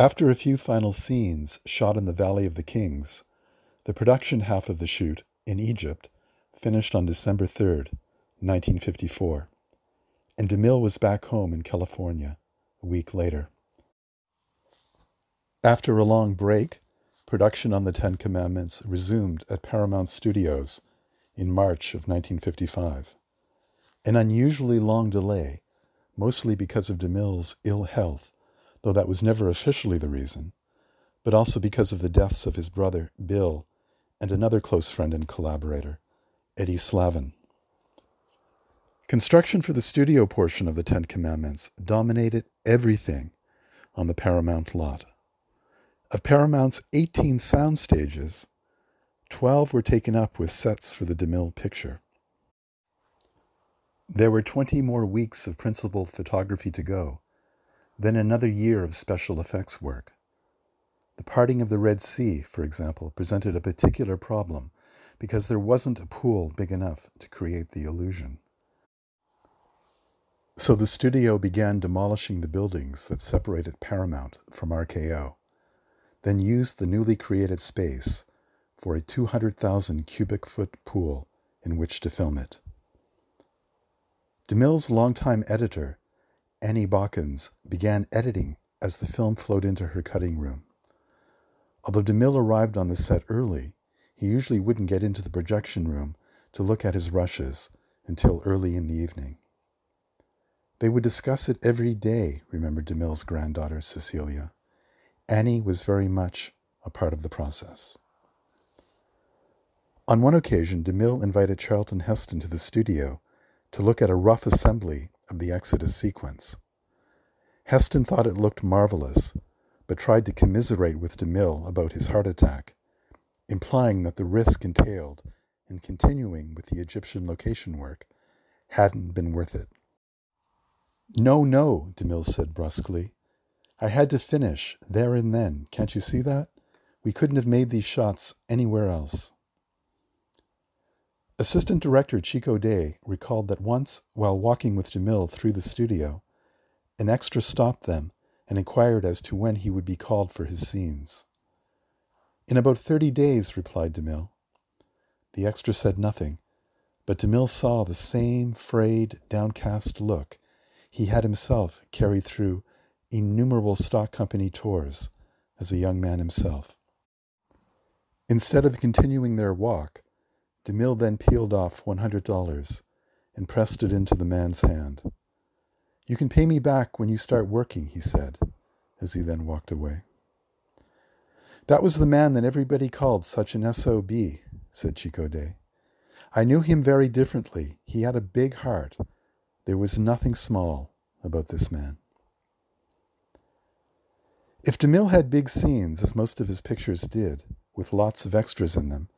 After a few final scenes shot in the Valley of the Kings, the production half of the shoot in Egypt finished on December 3rd, 1954, and DeMille was back home in California a week later. After a long break, production on the Ten Commandments resumed at Paramount Studios in March of 1955. An unusually long delay, mostly because of DeMille's ill health, though that was never officially the reason, but also because of the deaths of his brother, Bill, and another close friend and collaborator, Eddie Salven. Construction for the studio portion of the Ten Commandments dominated everything on the Paramount lot. Of Paramount's 18 sound stages, 12 were taken up with sets for the DeMille picture. There were 20 more weeks of principal photography to go, then another year of special effects work. The parting of the Red Sea, for example, presented a particular problem because there wasn't a pool big enough to create the illusion. So the studio began demolishing the buildings that separated Paramount from RKO, then used the newly created space for a 200,000 cubic foot pool in which to film it. DeMille's longtime editor, Annie Bauchens, began editing as the film flowed into her cutting room. Although DeMille arrived on the set early, he usually wouldn't get into the projection room to look at his rushes until early in the evening. They would discuss it every day, remembered DeMille's granddaughter, Cecilia. Annie was very much a part of the process. On one occasion, DeMille invited Charlton Heston to the studio to look at a rough assembly of the Exodus sequence. Heston thought it looked marvelous, but tried to commiserate with DeMille about his heart attack, implying that the risk entailed in continuing with the Egyptian location work hadn't been worth it. No, no, DeMille said brusquely. I had to finish there and then. Can't you see that? We couldn't have made these shots anywhere else. Assistant director Chico Day recalled that once, while walking with DeMille through the studio, an extra stopped them and inquired as to when he would be called for his scenes. In about thirty days, replied DeMille. The extra said nothing, but DeMille saw the same frayed, downcast look he had himself carried through innumerable stock company tours as a young man himself. Instead of continuing their walk, DeMille then peeled off $100 and pressed it into the man's hand. You can pay me back when you start working, he said, as he then walked away. That was the man that everybody called such an SOB, said Chico Day. I knew him very differently. He had a big heart. There was nothing small about this man. If DeMille had big scenes, as most of his pictures did, with lots of extras in them,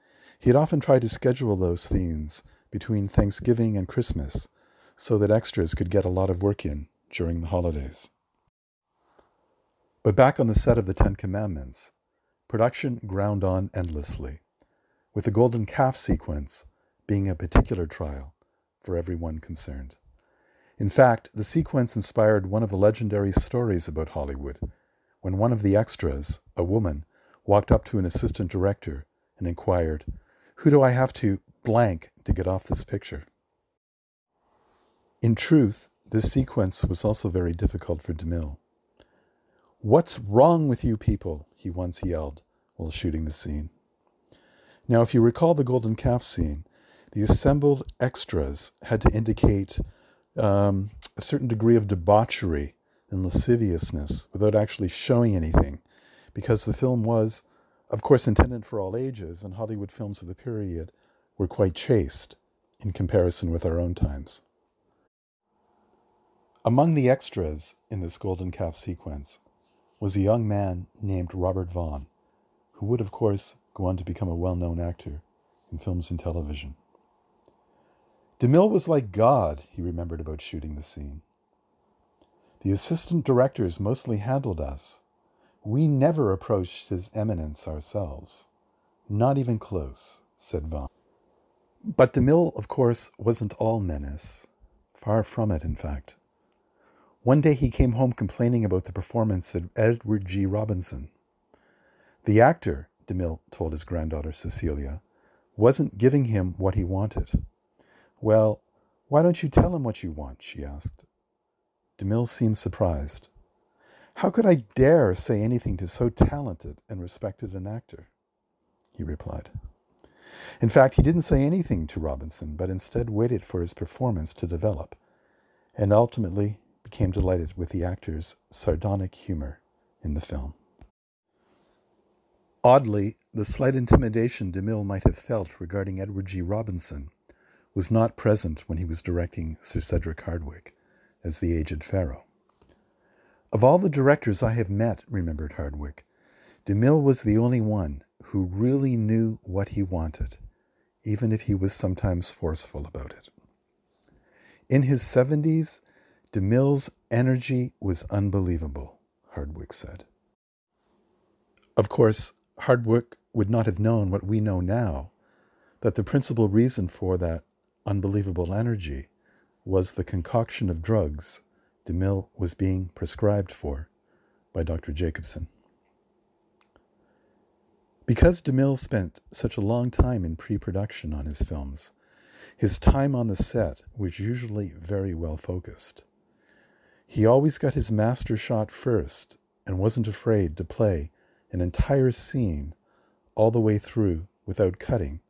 he had often tried to schedule those scenes between Thanksgiving and Christmas so that extras could get a lot of work in during the holidays. But back on the set of the Ten Commandments, production ground on endlessly, with the golden calf sequence being a particular trial for everyone concerned. In fact, the sequence inspired one of the legendary stories about Hollywood, when one of the extras, a woman, walked up to an assistant director and inquired, Who do I have to blank to get off this picture? In truth, this sequence was also very difficult for DeMille. What's wrong with you people? he once yelled while shooting the scene. Now, if you recall the golden calf scene, the assembled extras had to indicate um, a certain degree of debauchery and lasciviousness without actually showing anything, because the film was, of course, intended for all ages, and Hollywood films of the period were quite chaste in comparison with our own times. Among the extras in this golden calf sequence was a young man named Robert Vaughn, who would, of course, go on to become a well known actor in films and television. DeMille was like God, he remembered about shooting the scene. The assistant directors mostly handled us. We never approached His Eminence ourselves. Not even close, said Vaughn. But DeMille, of course, wasn't all menace. Far from it, in fact. One day he came home complaining about the performance of Edward G. Robinson. The actor, DeMille told his granddaughter Cecilia, wasn't giving him what he wanted. Well, why don't you tell him what you want? she asked. DeMille seemed surprised. How could I dare say anything to so talented and respected an actor? He replied. In fact, he didn't say anything to Robinson, but instead waited for his performance to develop, and ultimately became delighted with the actor's sardonic humor in the film. Oddly, the slight intimidation DeMille might have felt regarding Edward G. Robinson was not present when he was directing Sir Cedric Hardwicke as the aged Pharaoh. Of all the directors I have met, remembered Hardwicke, DeMille was the only one who really knew what he wanted, even if he was sometimes forceful about it. In his 70s, DeMille's energy was unbelievable, Hardwicke said. Of course, Hardwicke would not have known what we know now that the principal reason for that unbelievable energy was the concoction of drugs DeMille was being prescribed for by Dr. Jacobson. Because DeMille spent such a long time in pre production on his films, his time on the set was usually very well focused. He always got his master shot first and wasn't afraid to play an entire scene all the way through without cutting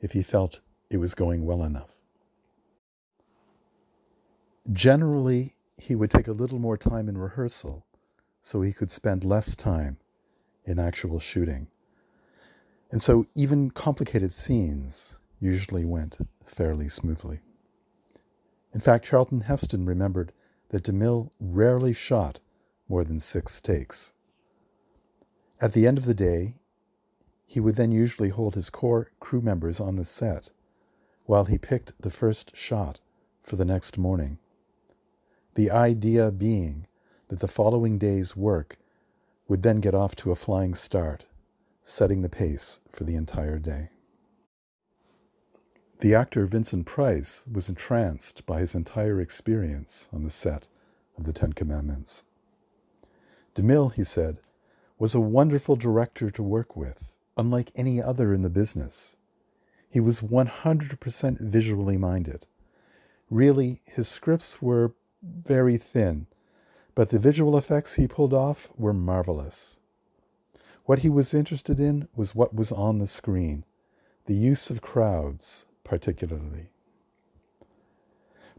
if he felt it was going well enough. Generally, he would take a little more time in rehearsal so he could spend less time in actual shooting. And so even complicated scenes usually went fairly smoothly. In fact, Charlton Heston remembered that DeMille rarely shot more than six takes. At the end of the day, he would then usually hold his core crew members on the set while he picked the first shot for the next morning. The idea being that the following day's work would then get off to a flying start, setting the pace for the entire day. The actor Vincent Price was entranced by his entire experience on the set of The Ten Commandments. DeMille, he said, was a wonderful director to work with, unlike any other in the business. He was 100% visually minded. Really, his scripts were very thin, but the visual effects he pulled off were marvelous. What he was interested in was what was on the screen, the use of crowds, particularly.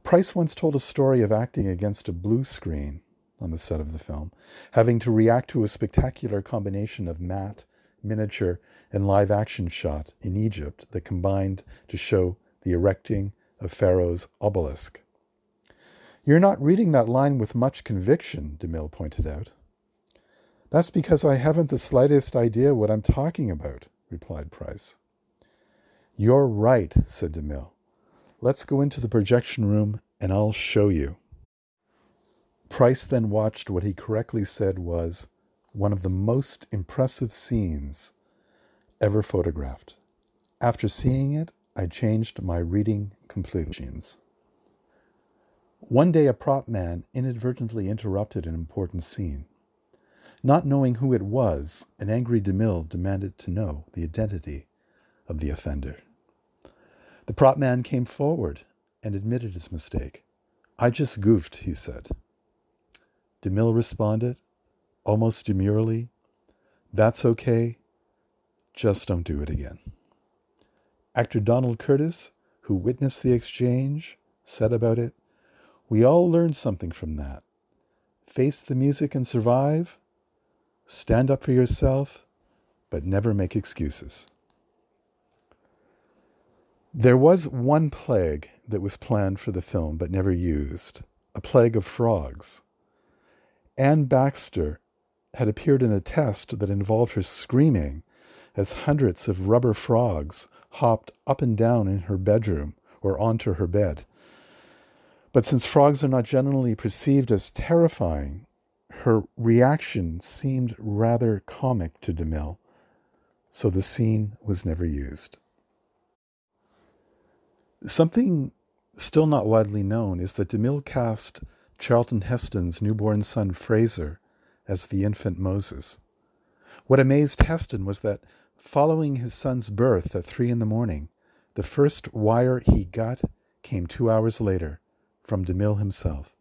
Price once told a story of acting against a blue screen on the set of the film, having to react to a spectacular combination of matte, miniature, and live action shot in Egypt that combined to show the erecting of Pharaoh's obelisk. You're not reading that line with much conviction, DeMille pointed out. That's because I haven't the slightest idea what I'm talking about, replied Price. You're right, said DeMille. Let's go into the projection room and I'll show you. Price then watched what he correctly said was one of the most impressive scenes ever photographed. After seeing it, I changed my reading completely. One day, a prop man inadvertently interrupted an important scene. Not knowing who it was, an angry DeMille demanded to know the identity of the offender. The prop man came forward and admitted his mistake. I just goofed, he said. DeMille responded, almost demurely, That's okay. just don't do it again. Actor Donald Curtis, who witnessed the exchange, said about it, We all learned something from that. Face the music and survive. Stand up for yourself, but never make excuses. There was one plague that was planned for the film but never used a plague of frogs. Anne Baxter had appeared in a test that involved her screaming as hundreds of rubber frogs hopped up and down in her bedroom or onto her bed. But since frogs are not generally perceived as terrifying, her reaction seemed rather comic to DeMille, so the scene was never used. Something still not widely known is that DeMille cast Charlton Heston's newborn son Fraser as the infant Moses. What amazed Heston was that following his son's birth at three in the morning, the first wire he got came two hours later from DeMille himself.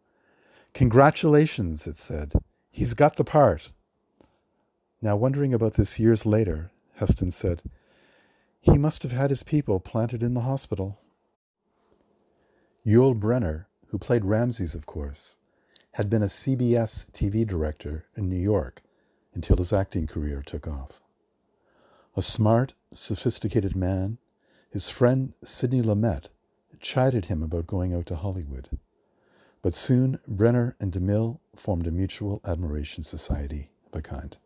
Congratulations, it said. He's got the part. Now, wondering about this years later, Heston said, He must have had his people planted in the hospital. Yul Brynner, who played Ramses, of course, had been a CBS TV director in New York until his acting career took off. A smart, sophisticated man, his friend Sidney Lumet chided him about going out to Hollywood. But soon Brynner and DeMille formed a mutual admiration society of a kind.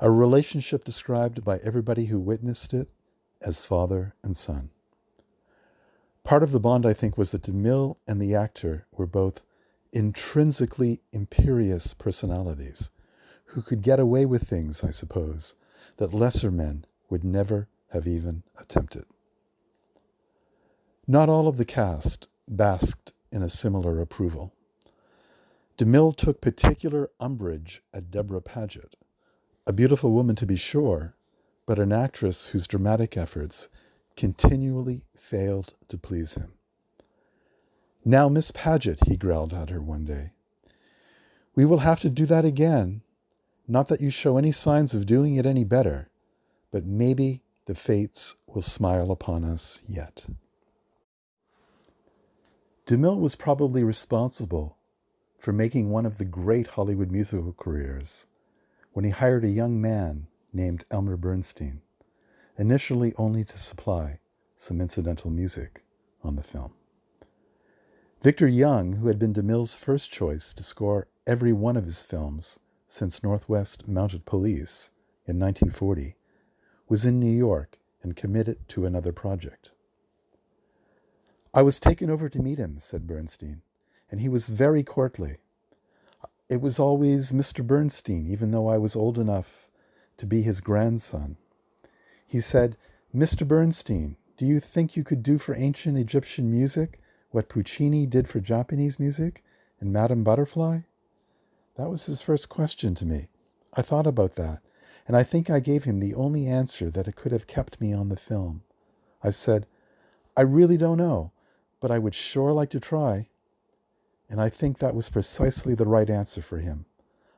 A relationship described by everybody who witnessed it as father and son. Part of the bond, I think, was that DeMille and the actor were both intrinsically imperious personalities who could get away with things, I suppose, that lesser men would never have even attempted. Not all of the cast basked in a similar approval. DeMille took particular umbrage at Debra Paget, a beautiful woman to be sure, but an actress whose dramatic efforts continually failed to please him. Now, Miss Paget, he growled at her one day, we will have to do that again. Not that you show any signs of doing it any better, but maybe the fates will smile upon us yet. DeMille was probably responsible for making one of the great Hollywood musical careers when he hired a young man named Elmer Bernstein initially only to supply some incidental music on the film. Victor Young, who had been DeMille's first choice to score every one of his films since Northwest Mounted Police in 1940, was in New York and committed to another project. I was taken over to meet him, said Bernstein, and he was very courtly. It was always Mr. Bernstein, even though I was old enough to be his grandson. He said, Mr. Bernstein, do you think you could do for ancient Egyptian music what Puccini did for Japanese music in Madame Butterfly? That was his first question to me. I thought about that, and I think I gave him the only answer that it could have kept me on the film. I said, I really don't know, but I would sure like to try. And I think that was precisely the right answer for him.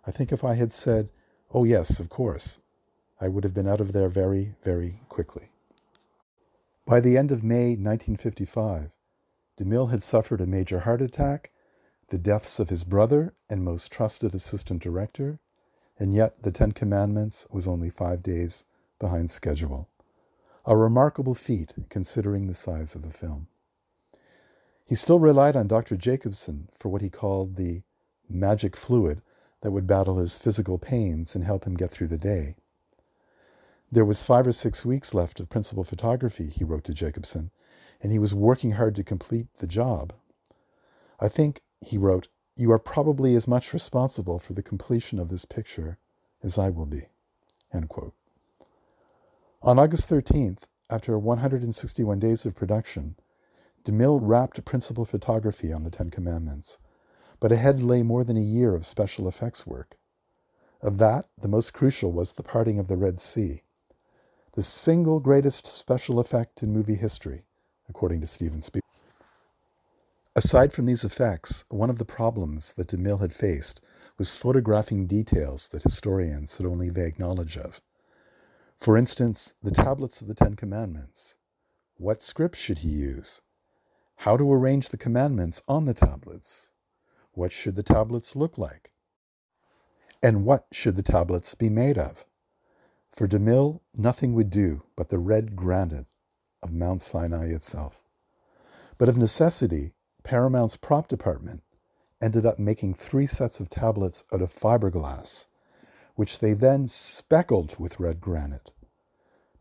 I think if I had said, Oh, yes, of course, I would have been out of there very, very quickly. By the end of May 1955, DeMille had suffered a major heart attack, the deaths of his brother and most trusted assistant director, and yet The Ten Commandments was only five days behind schedule. A remarkable feat considering the size of the film. He still relied on Dr. Jacobson for what he called the magic fluid that would battle his physical pains and help him get through the day. There was five or six weeks left of principal photography, he wrote to Jacobson, and he was working hard to complete the job. I think, he wrote, you are probably as much responsible for the completion of this picture as I will be. On August 13th, after 161 days of production, DeMille wrapped principal photography on the Ten Commandments, but ahead lay more than a year of special effects work. Of that, the most crucial was the parting of the Red Sea, the single greatest special effect in movie history, according to Steven Spielberg. Aside from these effects, one of the problems that DeMille had faced was photographing details that historians had only vague knowledge of. For instance, the tablets of the Ten Commandments. What script should he use? How to arrange the commandments on the tablets? What should the tablets look like? And what should the tablets be made of? For DeMille, nothing would do but the red granite of Mount Sinai itself. But of necessity, Paramount's prop department ended up making three sets of tablets out of fiberglass, which they then speckled with red granite,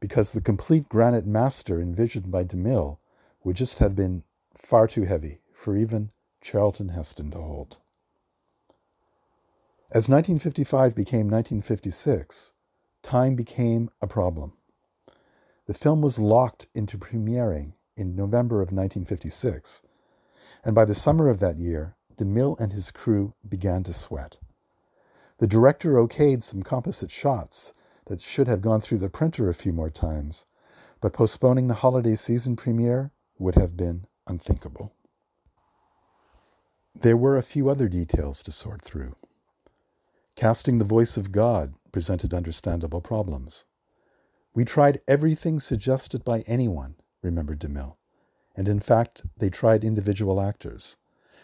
because the complete granite master envisioned by DeMille would just have been far too heavy for even Charlton Heston to hold. As 1955 became 1956, time became a problem. The film was locked into premiering in November of 1956, and by the summer of that year, DeMille and his crew began to sweat. The director okayed some composite shots that should have gone through the printer a few more times, but postponing the holiday season premiere would have been unthinkable. There were a few other details to sort through. Casting the voice of God presented understandable problems. We tried everything suggested by anyone, remembered DeMille, and in fact, they tried individual actors.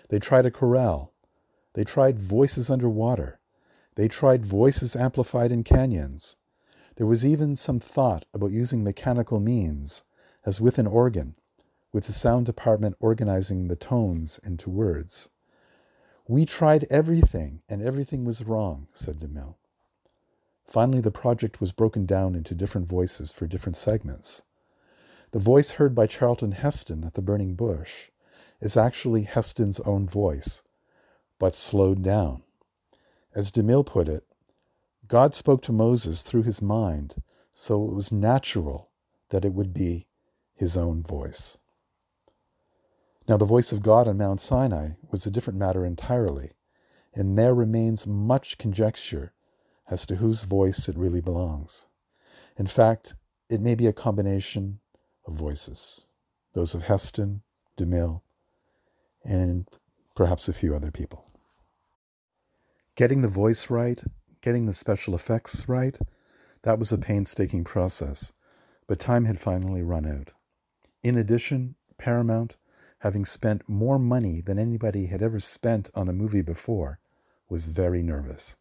They tried a chorale. They tried voices underwater. They tried voices amplified in canyons. There was even some thought about using mechanical means, as with an organ, with the sound department organizing the tones into words. We tried everything, and everything was wrong, said DeMille. Finally, the project was broken down into different voices for different segments. The voice heard by Charlton Heston at the burning bush is actually Heston's own voice, but slowed down. As DeMille put it, God spoke to Moses through his mind, so it was natural that it would be his own voice. Now, the voice of God on Mount Sinai was a different matter entirely, and there remains much conjecture as to whose voice it really belongs. In fact, it may be a combination of voices those of Heston, DeMille, and perhaps a few other people. Getting the voice right, getting the special effects right, that was a painstaking process, but time had finally run out. In addition, Paramount having spent more money than anybody had ever spent on a movie before, was very nervous.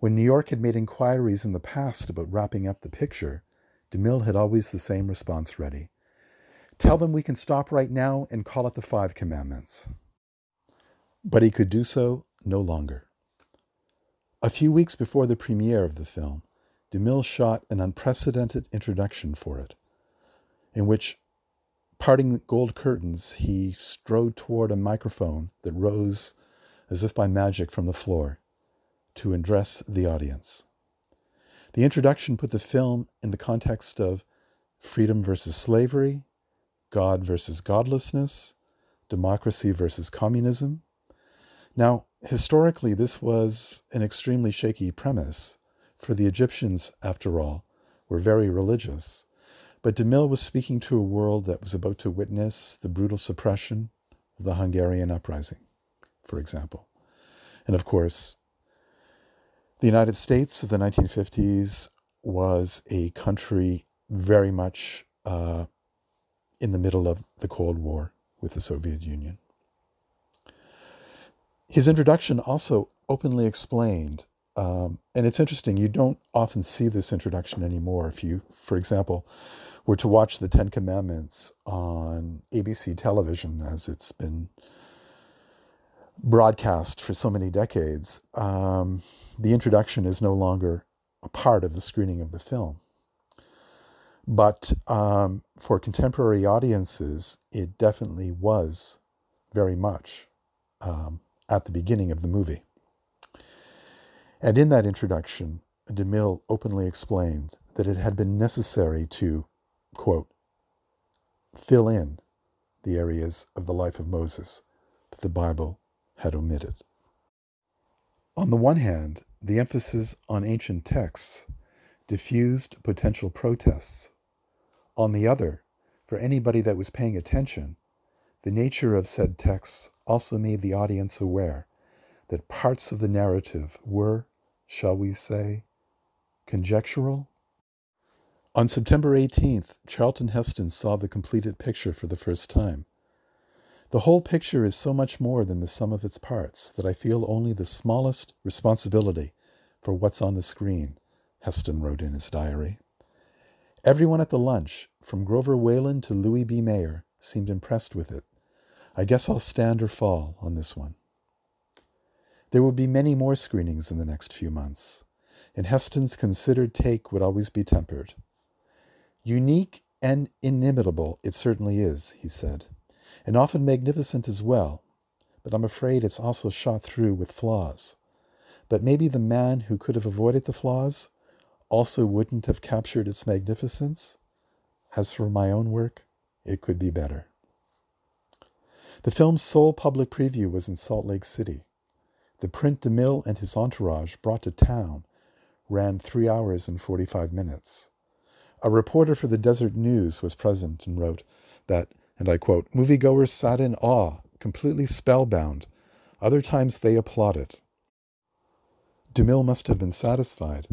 When New York had made inquiries in the past about wrapping up the picture, DeMille had always the same response ready. Tell them we can stop right now and call it the Five Commandments. But he could do so no longer. A few weeks before the premiere of the film, DeMille shot an unprecedented introduction for it, in which Parting gold curtains, he strode toward a microphone that rose as if by magic from the floor to address the audience. The introduction put the film in the context of freedom versus slavery, God versus godlessness, democracy versus communism. Now, historically, this was an extremely shaky premise, for the Egyptians, after all, were very religious but DeMille was speaking to a world that was about to witness the brutal suppression of the Hungarian uprising, for example. And of course, the United States of the 1950s was a country very much uh, in the middle of the Cold War with the Soviet Union. His introduction also openly explained, um, and it's interesting, you don't often see this introduction anymore. If you, for example, were to watch the Ten Commandments on ABC television, as it's been broadcast for so many decades, um, the introduction is no longer a part of the screening of the film. But um, for contemporary audiences, it definitely was very much um, at the beginning of the movie. And in that introduction, DeMille openly explained that it had been necessary to quote, fill in the areas of the life of Moses that the Bible had omitted. On the one hand, the emphasis on ancient texts diffused potential protests. On the other, for anybody that was paying attention, the nature of said texts also made the audience aware that parts of the narrative were, shall we say, conjectural On September 18th, Charlton Heston saw the completed picture for the first time. The whole picture is so much more than the sum of its parts that I feel only the smallest responsibility for what's on the screen, Heston wrote in his diary. Everyone at the lunch, from Grover Whalen to Louis B. Mayer, seemed impressed with it. I guess I'll stand or fall on this one. There will be many more screenings in the next few months, and Heston's considered take would always be tempered. Unique and inimitable it certainly is, he said, and often magnificent as well, but I'm afraid it's also shot through with flaws. But maybe the man who could have avoided the flaws also wouldn't have captured its magnificence? As for my own work, it could be better. The film's sole public preview was in Salt Lake City. The print DeMille and his entourage brought to town ran three hours and 45 minutes. A reporter for the Deseret News was present and wrote that, and I quote, moviegoers sat in awe, completely spellbound. Other times they applauded. DeMille must have been satisfied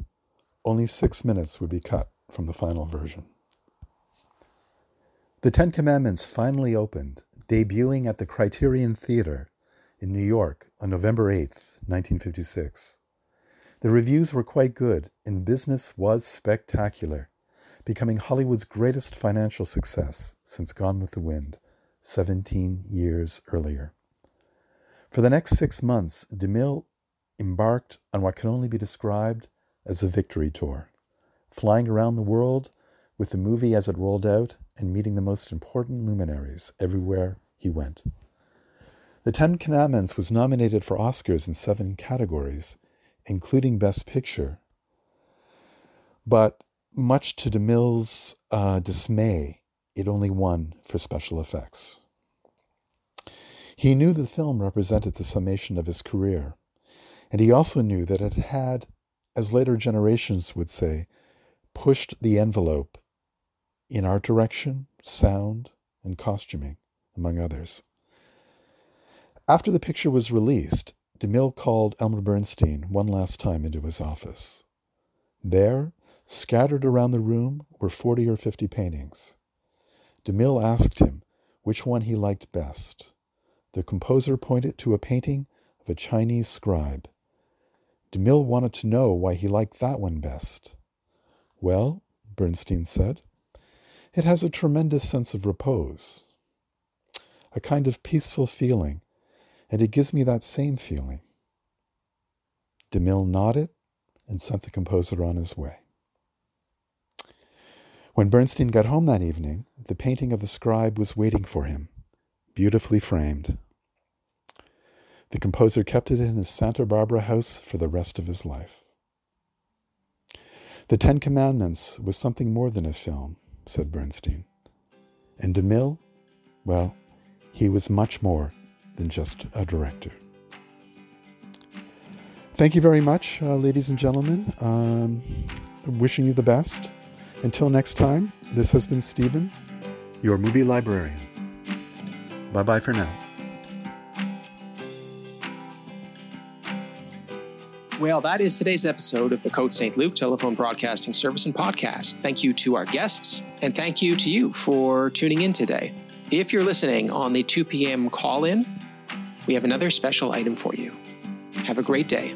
only six minutes would be cut from the final version. The Ten Commandments finally opened, debuting at the Criterion Theater in New York on November 8, 1956. The reviews were quite good, and business was spectacular, becoming Hollywood's greatest financial success since Gone with the Wind, 17 years earlier. For the next six months, DeMille embarked on what can only be described as a victory tour, flying around the world with the movie as it rolled out and meeting the most important luminaries everywhere he went. The Ten Commandments was nominated for Oscars in seven categories, including Best Picture. But much to DeMille's uh, dismay, it only won for special effects. He knew the film represented the summation of his career, and he also knew that it had as later generations would say, pushed the envelope in art direction, sound, and costuming, among others. After the picture was released, DeMille called Elmer Bernstein one last time into his office. There, scattered around the room, were 40 or 50 paintings. DeMille asked him which one he liked best. The composer pointed to a painting of a Chinese scribe DeMille wanted to know why he liked that one best. Well, Bernstein said, it has a tremendous sense of repose, a kind of peaceful feeling, and it gives me that same feeling. DeMille nodded and sent the composer on his way. When Bernstein got home that evening, the painting of the scribe was waiting for him, beautifully framed. The composer kept it in his Santa Barbara house for the rest of his life. The Ten Commandments was something more than a film, said Bernstein. And DeMille, well, he was much more than just a director. Thank you very much, uh, ladies and gentlemen. Um, wishing you the best. Until next time, this has been Steven, your movie librarian. Bye bye for now. Well, that is today's episode of the Côte St. Luc Telephone Broadcasting Service and Podcast. Thank you to our guests, and thank you to you for tuning in today. If you're listening on the 2 p.m. call in, we have another special item for you. Have a great day.